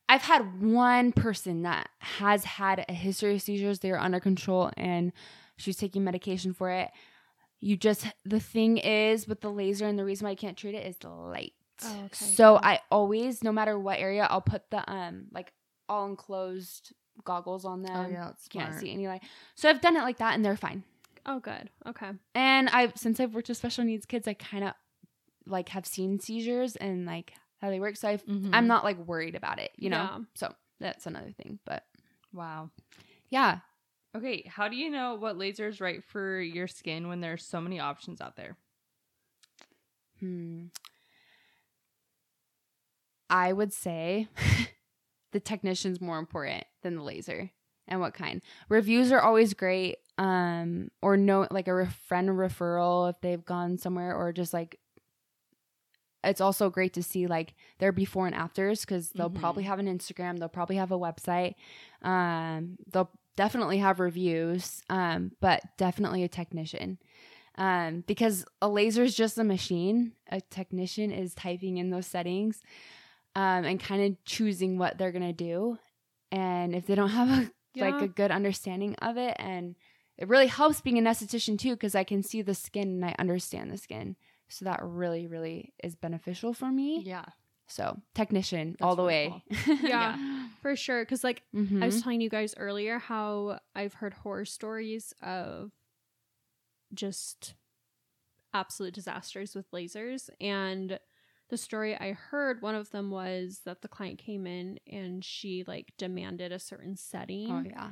I've had one person that has had a history of seizures. They are under control and she's taking medication for it. You just the thing is with the laser and the reason why I can't treat it is the light. Oh, okay. So I always, no matter what area, I'll put the um like all enclosed goggles on them. oh yeah, that's Can't see any light. So I've done it like that and they're fine. Oh, good. Okay. And I've since I've worked with special needs kids, I kind of like have seen seizures and like how they work. So I've, Mhm. I'm not like worried about it, you know. Yeah. So that's another thing. But Wow. yeah, Okay, how do you know what laser is right for your skin when there's so many options out there? hmm. I would say <laughs> the technician's more important than the laser. And what kind? Reviews are always great. Um, or no, like a friend referral if they've gone somewhere, or just like it's also great to see like their before and afters because they'll Mhm. probably have an Instagram, they'll probably have a website, um, they'll definitely have reviews, um, but definitely a technician. Um, because a laser is just a machine, a technician is typing in those settings um, and kind of choosing what they're gonna do. And if they don't have a like a good understanding of it, and it really helps being an esthetician too, because I can see the skin and I understand the skin. So that really, really is beneficial for me. Yeah. So technician That's all the really way. Yeah. <laughs> <laughs> For sure. Because, like, Mhm. I was telling you guys earlier how I've heard horror stories of just absolute disasters with lasers. And the story I heard, one of them was that the client came in and she like demanded a certain setting. oh yeah.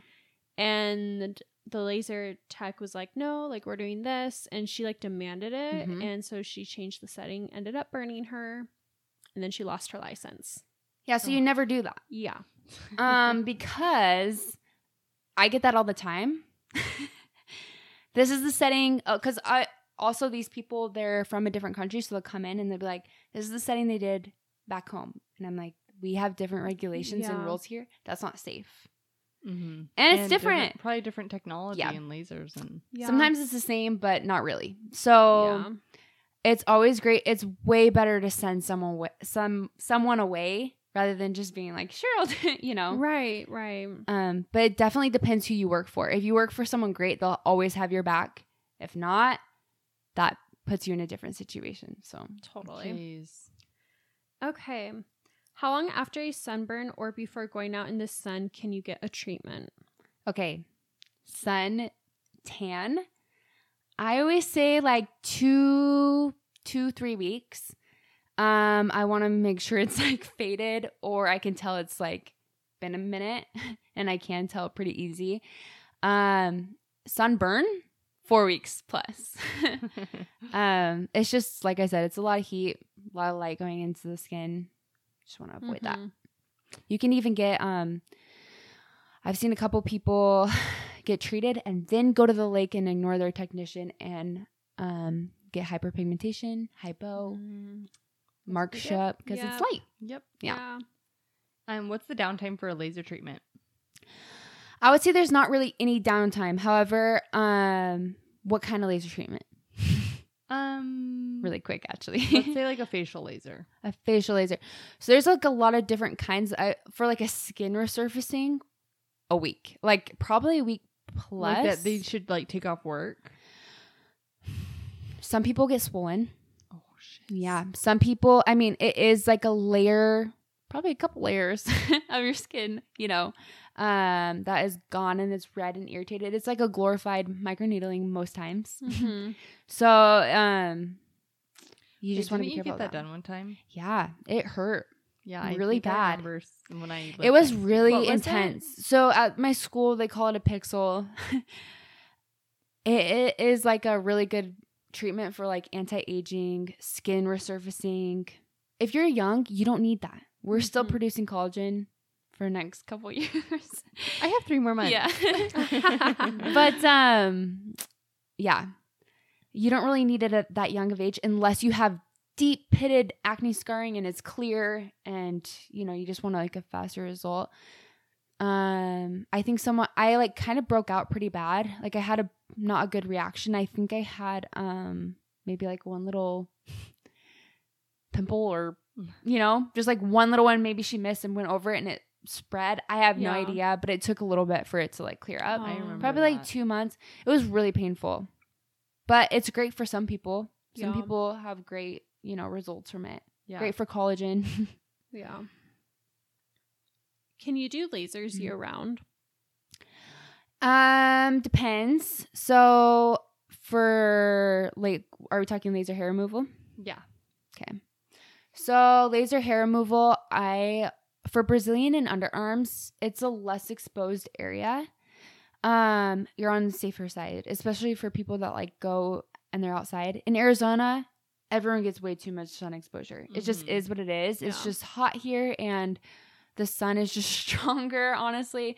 And the laser tech was like, no, like we're doing this. And she like demanded it. Mhm. And so she changed the setting, ended up burning her. And then she lost her license. Yeah. So you never do that. Yeah. Um because i get that all the time <laughs> this is the setting because i also these people they're from a different country so they'll come in and they'll be like this is the setting they did back home and i'm like we have different regulations and rules here that's not safe Mm-hmm. and it's different, Probably different technology Yeah. and lasers and yeah. sometimes it's the same but not really so yeah. it's always great it's way better to send someone wa- some someone away rather than just being like sure I'll do you know Right, right. Um, but it definitely depends who you work for. If you work for someone great, they'll always have your back. If not, that puts you in a different situation. So Totally. Jeez. Okay. How long after a sunburn or before going out in the sun can you get a treatment? okay, sun tan. I always say like two, two, three weeks. Um, I want to make sure it's <laughs> like faded, or I can tell it's like been a minute, <laughs> and I can tell pretty easy. Um, sunburn, four weeks plus. <laughs> um, it's just like I said, it's a lot of heat, a lot of light going into the skin. Just want to avoid that. Mhm. You can even get um I've seen a couple people <sighs> get treated and then go to the lake and ignore their technician and um get hyperpigmentation, hypo, Mm. Mark Yep. shut because Yeah. it's light. Yep. Yeah. Um, what's the downtime for a laser treatment? I would say there's not really any downtime. However, um what kind of laser treatment? <laughs> Um, Really quick actually. Let's say like a <laughs> facial laser. a facial laser. So there's like a lot of different kinds. I, for like a skin resurfacing, a week, like probably a week plus. Like that they should like take off work. Some people get swollen. Yeah. Some people, I mean, it is like a layer, probably a couple layers <laughs> of your skin, you know, um, that is gone and it's red and irritated. It's like a glorified microneedling most times. Mhm. <laughs> So, um, you Hey, just want to be you careful. get of that done one time? Yeah. It hurt. Yeah, I really I bad. remember when I It was really was it? intense. So at my school, they call it a pixel. <laughs> it, it is like a really good treatment for like anti aging, skin resurfacing. If you're young, you don't need that. We're still Mhm. producing collagen for the next couple <laughs> years. I have three more months. yeah. <laughs> but um yeah. You don't really need it at that young of age unless you have deep pitted acne scarring and it's clear and you know you just want like a faster result. Um I think someone I like kind of broke out pretty bad. Like I had a not a good reaction. I think I had um maybe like one little pimple or you know, just like one little one maybe she missed and went over it and it spread. I have no idea, but it took a little bit for it to like clear up. Oh. I remember Probably like two months. It was really painful, but it's great for some people. Some Yeah. people have great, you know, results from it. Yeah. Great for collagen. <laughs> Yeah. Can you do lasers Mhm. year round? Um, depends. So for like, are we talking laser hair removal? Yeah. Okay. So laser hair removal, I for Brazilian and underarms, it's a less exposed area. Um, you're on the safer side, especially for people that like go and they're outside. In Arizona, everyone gets way too much sun exposure. It just Mhm. is what it is. It's just hot here and the sun is just <laughs> stronger, honestly.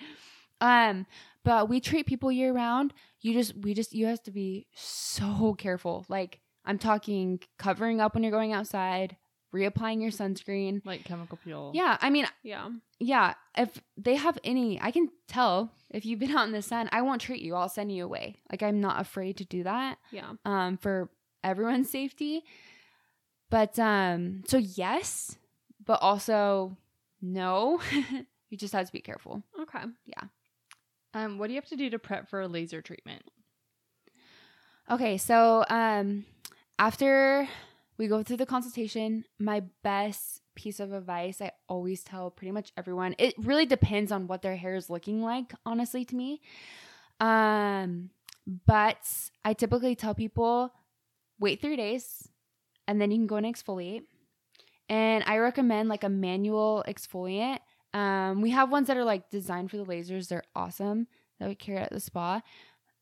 Um, but we treat people year round. You just we just you have to be so careful. Like I'm talking covering up when you're going outside, reapplying your sunscreen. Like chemical peel. Yeah, I mean, Yeah. yeah, if they have any, I can tell if you've been out in the sun, I won't treat you. I'll send you away. Like I'm not afraid to do that Yeah. um for everyone's safety. But um so yes, but also no. <laughs> you just have to be careful. Okay. Um, what do you have to do to prep for a laser treatment? Okay, so um after we go through the consultation, my best piece of advice I always tell pretty much everyone. It really depends on what their hair is looking like, honestly to me. Um but I typically tell people wait 3 days and then you can go and exfoliate. And I recommend like a manual exfoliant. Um we have ones that are like designed for the lasers. They're awesome that we carry at the spa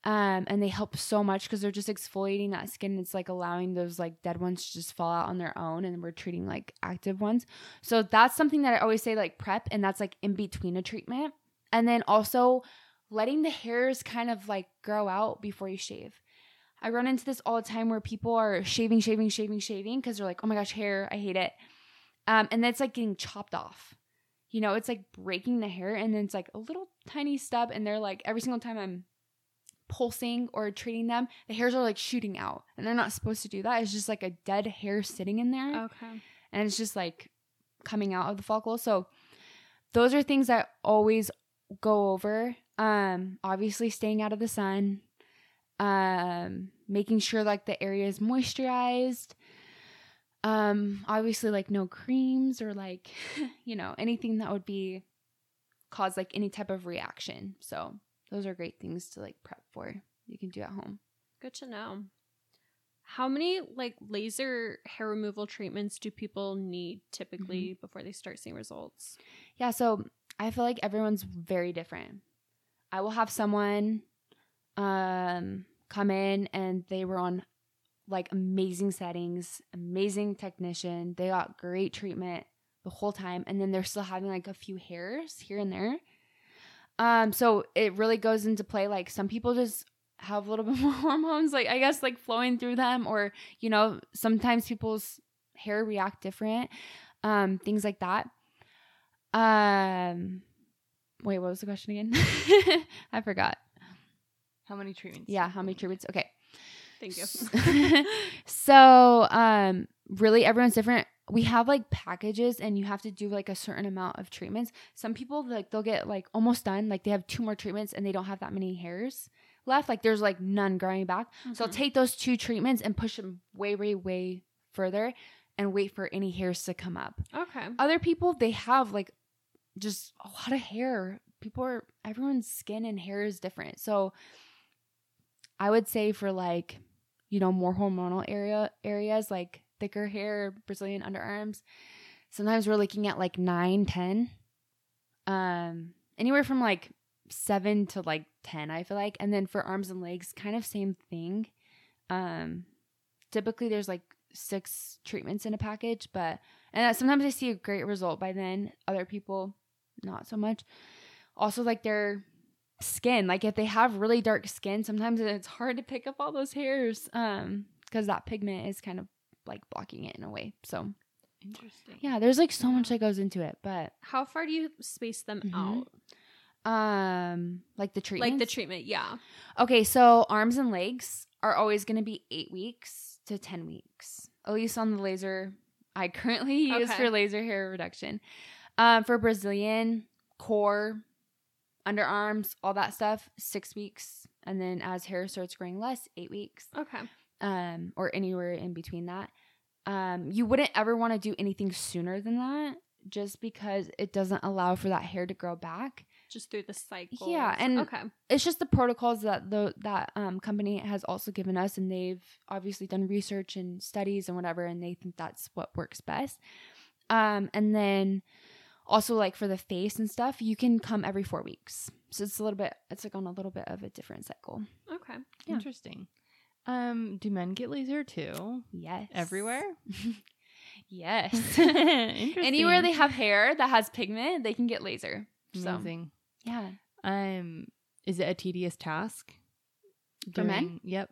um, and they help so much because they're just exfoliating that skin. It's like allowing those like dead ones to just fall out on their own, and we're treating like active ones. So that's something that I always say like prep, and that's like in between a treatment, and then also letting the hairs kind of like grow out before you shave. I run into this all the time where people are shaving, shaving, shaving, shaving because they're like, oh my gosh, hair, I hate it, um, and then it's like getting chopped off. You know, it's like breaking the hair, and then it's like a little tiny stub, and they're like every single time I'm pulsing or treating them, the hairs are like shooting out. And they're not supposed to do that. It's just like a dead hair sitting in there. Okay. And it's just like coming out of the follicle. So those are things that always go over. Um, obviously staying out of the sun. Um, making sure like the area is moisturized. Um, obviously like no creams or like, <laughs> you know, anything that would be cause like any type of reaction. So those are great things to like prep for. You can do at home. Good to know. How many like laser hair removal treatments do people need typically before they start seeing results? Yeah, so I feel like everyone's very different. I will have someone um come in and they were on like amazing settings, amazing technician. They got great treatment the whole time and then they're still having like a few hairs here and there. Um so it really goes into play like some people just have a little bit <laughs> more hormones like I guess like flowing through them or you know sometimes people's hair react different um things like that. Um, wait, what was the question again? <laughs> I forgot. How many treatments? Yeah, how many treatments? Okay. Thank you. <laughs> so, um, really, everyone's different. We have like packages, and you have to do like a certain amount of treatments. Some people like they'll get like almost done, like they have two more treatments, and they don't have that many hairs left. Like there's like none growing back. So I'll Mhm. take those two treatments and push them way, way, way further, and wait for any hairs to come up okay. other people they have like just a lot of hair people are everyone's skin and hair is different so i would say for like you know more hormonal area areas like thicker hair brazilian underarms sometimes we're looking at like nine, ten, um, anywhere from like seven to like ten. I feel like, and then for arms and legs, kind of same thing. Um, typically there's like six treatments in a package, but and sometimes I see a great result by then. Other people, not so much. Also, like their skin, like if they have really dark skin, sometimes it's hard to pick up all those hairs, um, because that pigment is kind of like blocking it in a way. So Interesting. yeah, there's like so much that goes into it, but How far do you space them Mhm. out? um, like the treatment, Like the treatment, yeah. Okay, so arms and legs are always going to be eight weeks to 10 weeks, at least on the laser I <laughs> currently use Okay. for laser hair reduction. Um, for Brazilian, core, underarms, all that stuff, six weeks. And then as hair starts growing less, eight weeks, Okay. um, or anywhere in between that. Um, you wouldn't ever want to do anything sooner than that just because it doesn't allow for that hair to grow back. Just through the cycle. Yeah, and- okay. it's just the protocols that the that um, company has also given us, and they've obviously done research and studies and whatever, and they think that's what works best. Um, and then also like for the face and stuff, you can come every four weeks, so it's a little bit, it's like on a little bit of a different cycle. Okay. Yeah. Interesting. Um, do men get laser too? Yes, Everywhere? <laughs> <laughs> yes. Anywhere they have hair that has pigment, they can get laser. So Amazing. yeah, Um, is it a tedious task? For men? Yep.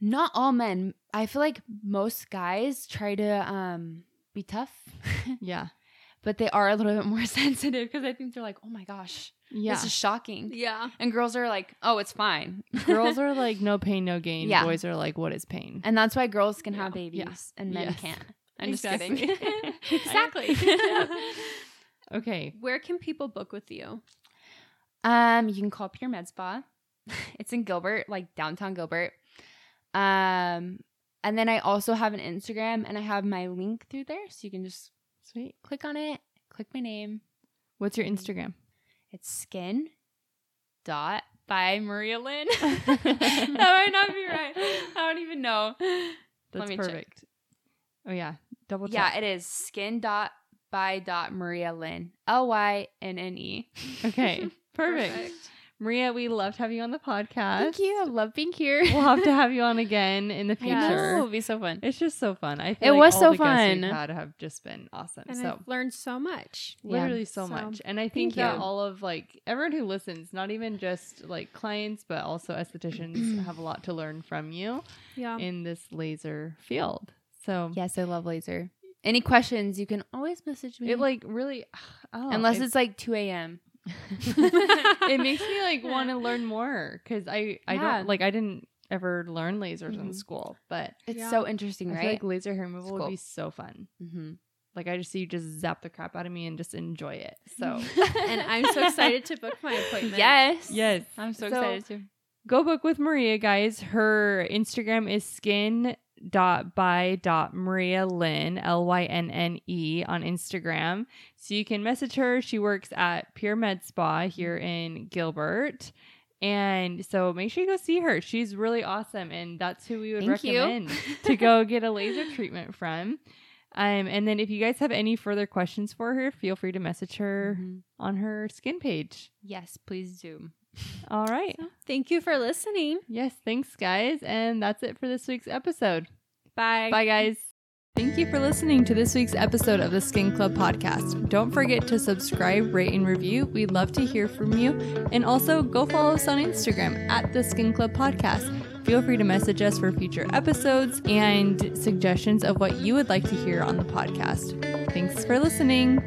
not all men. I feel like most guys try to um be tough. <laughs> Yeah. But they are a little bit more <laughs> sensitive because I think they're like, oh my gosh, Yeah. this is shocking. Yeah. And girls are like, oh, it's fine. Girls <laughs> are like no pain, no gain. Yeah. Boys are like, what is pain? and that's why girls can have Yeah. babies and men Yes. can't. <laughs> I'm Exactly. just kidding. Exactly. okay. Where can people book with you? um, you can call Pure Med Spa. it's in Gilbert, like downtown Gilbert. Um, and then I also have an Instagram and I have my link through there, so you can just Sweet. click on it, click my name. What's your Instagram? It's skin dot by Maria Lynne. <laughs> <laughs> that might not be right. I don't even know. That's me check. perfect. Oh yeah. Double check. Yeah, it is skin dot by dot Maria Lynne. L Y N N E. Okay. <laughs> Perfect. Maria, we loved having you on the podcast. Thank you. I love being here. We'll have to have you on <laughs> again in the future. It'll be so fun. It's just so fun. I It feel like was all so the guests we've fun. had have just been awesome. And so I've learned so much. Yeah. literally so, So, much. And I think that you. all of like everyone who listens, not even just like clients, but also estheticians <clears throat> have a lot to learn from you Yeah. in this laser field. So Yes, I love laser. Any questions, you can always message me. it like really <sighs> oh, Unless it- it's like 2 a.m. <laughs> it makes me like want to learn more because I I Yeah. don't like I didn't ever learn lasers in Mhm. school, but It's Yeah. so interesting, I right? feel like laser hair removal would be so fun. mm-hmm. Like I just see you just zap the crap out of me and just enjoy it. So <laughs> and I'm so excited to book my <laughs> appointment. yes. yes, I'm so, So- excited to go book with Maria, guys. Her Instagram is skin dot by dot Maria Lynne L Y N N E on Instagram. So you can message her. She works at Pure Med Spa here in Gilbert. And so make sure you go see her. She's really awesome. And that's who we would Thank recommend to go <laughs> get a laser treatment from. Um, and then if you guys have any further questions for her, feel free to message her Mhm. on her skin page. Yes, please do. All right. Thank you for listening. Yes, thanks, guys. And that's it for this week's episode. Bye. Bye, guys. Thank you for listening to this week's episode of the Skin Club podcast. Don't forget to subscribe, rate, and review. We'd love to hear from you. And also go follow us on Instagram at the Skin Club podcast. Feel free to message us for future episodes and suggestions of what you would like to hear on the podcast. Thanks for listening.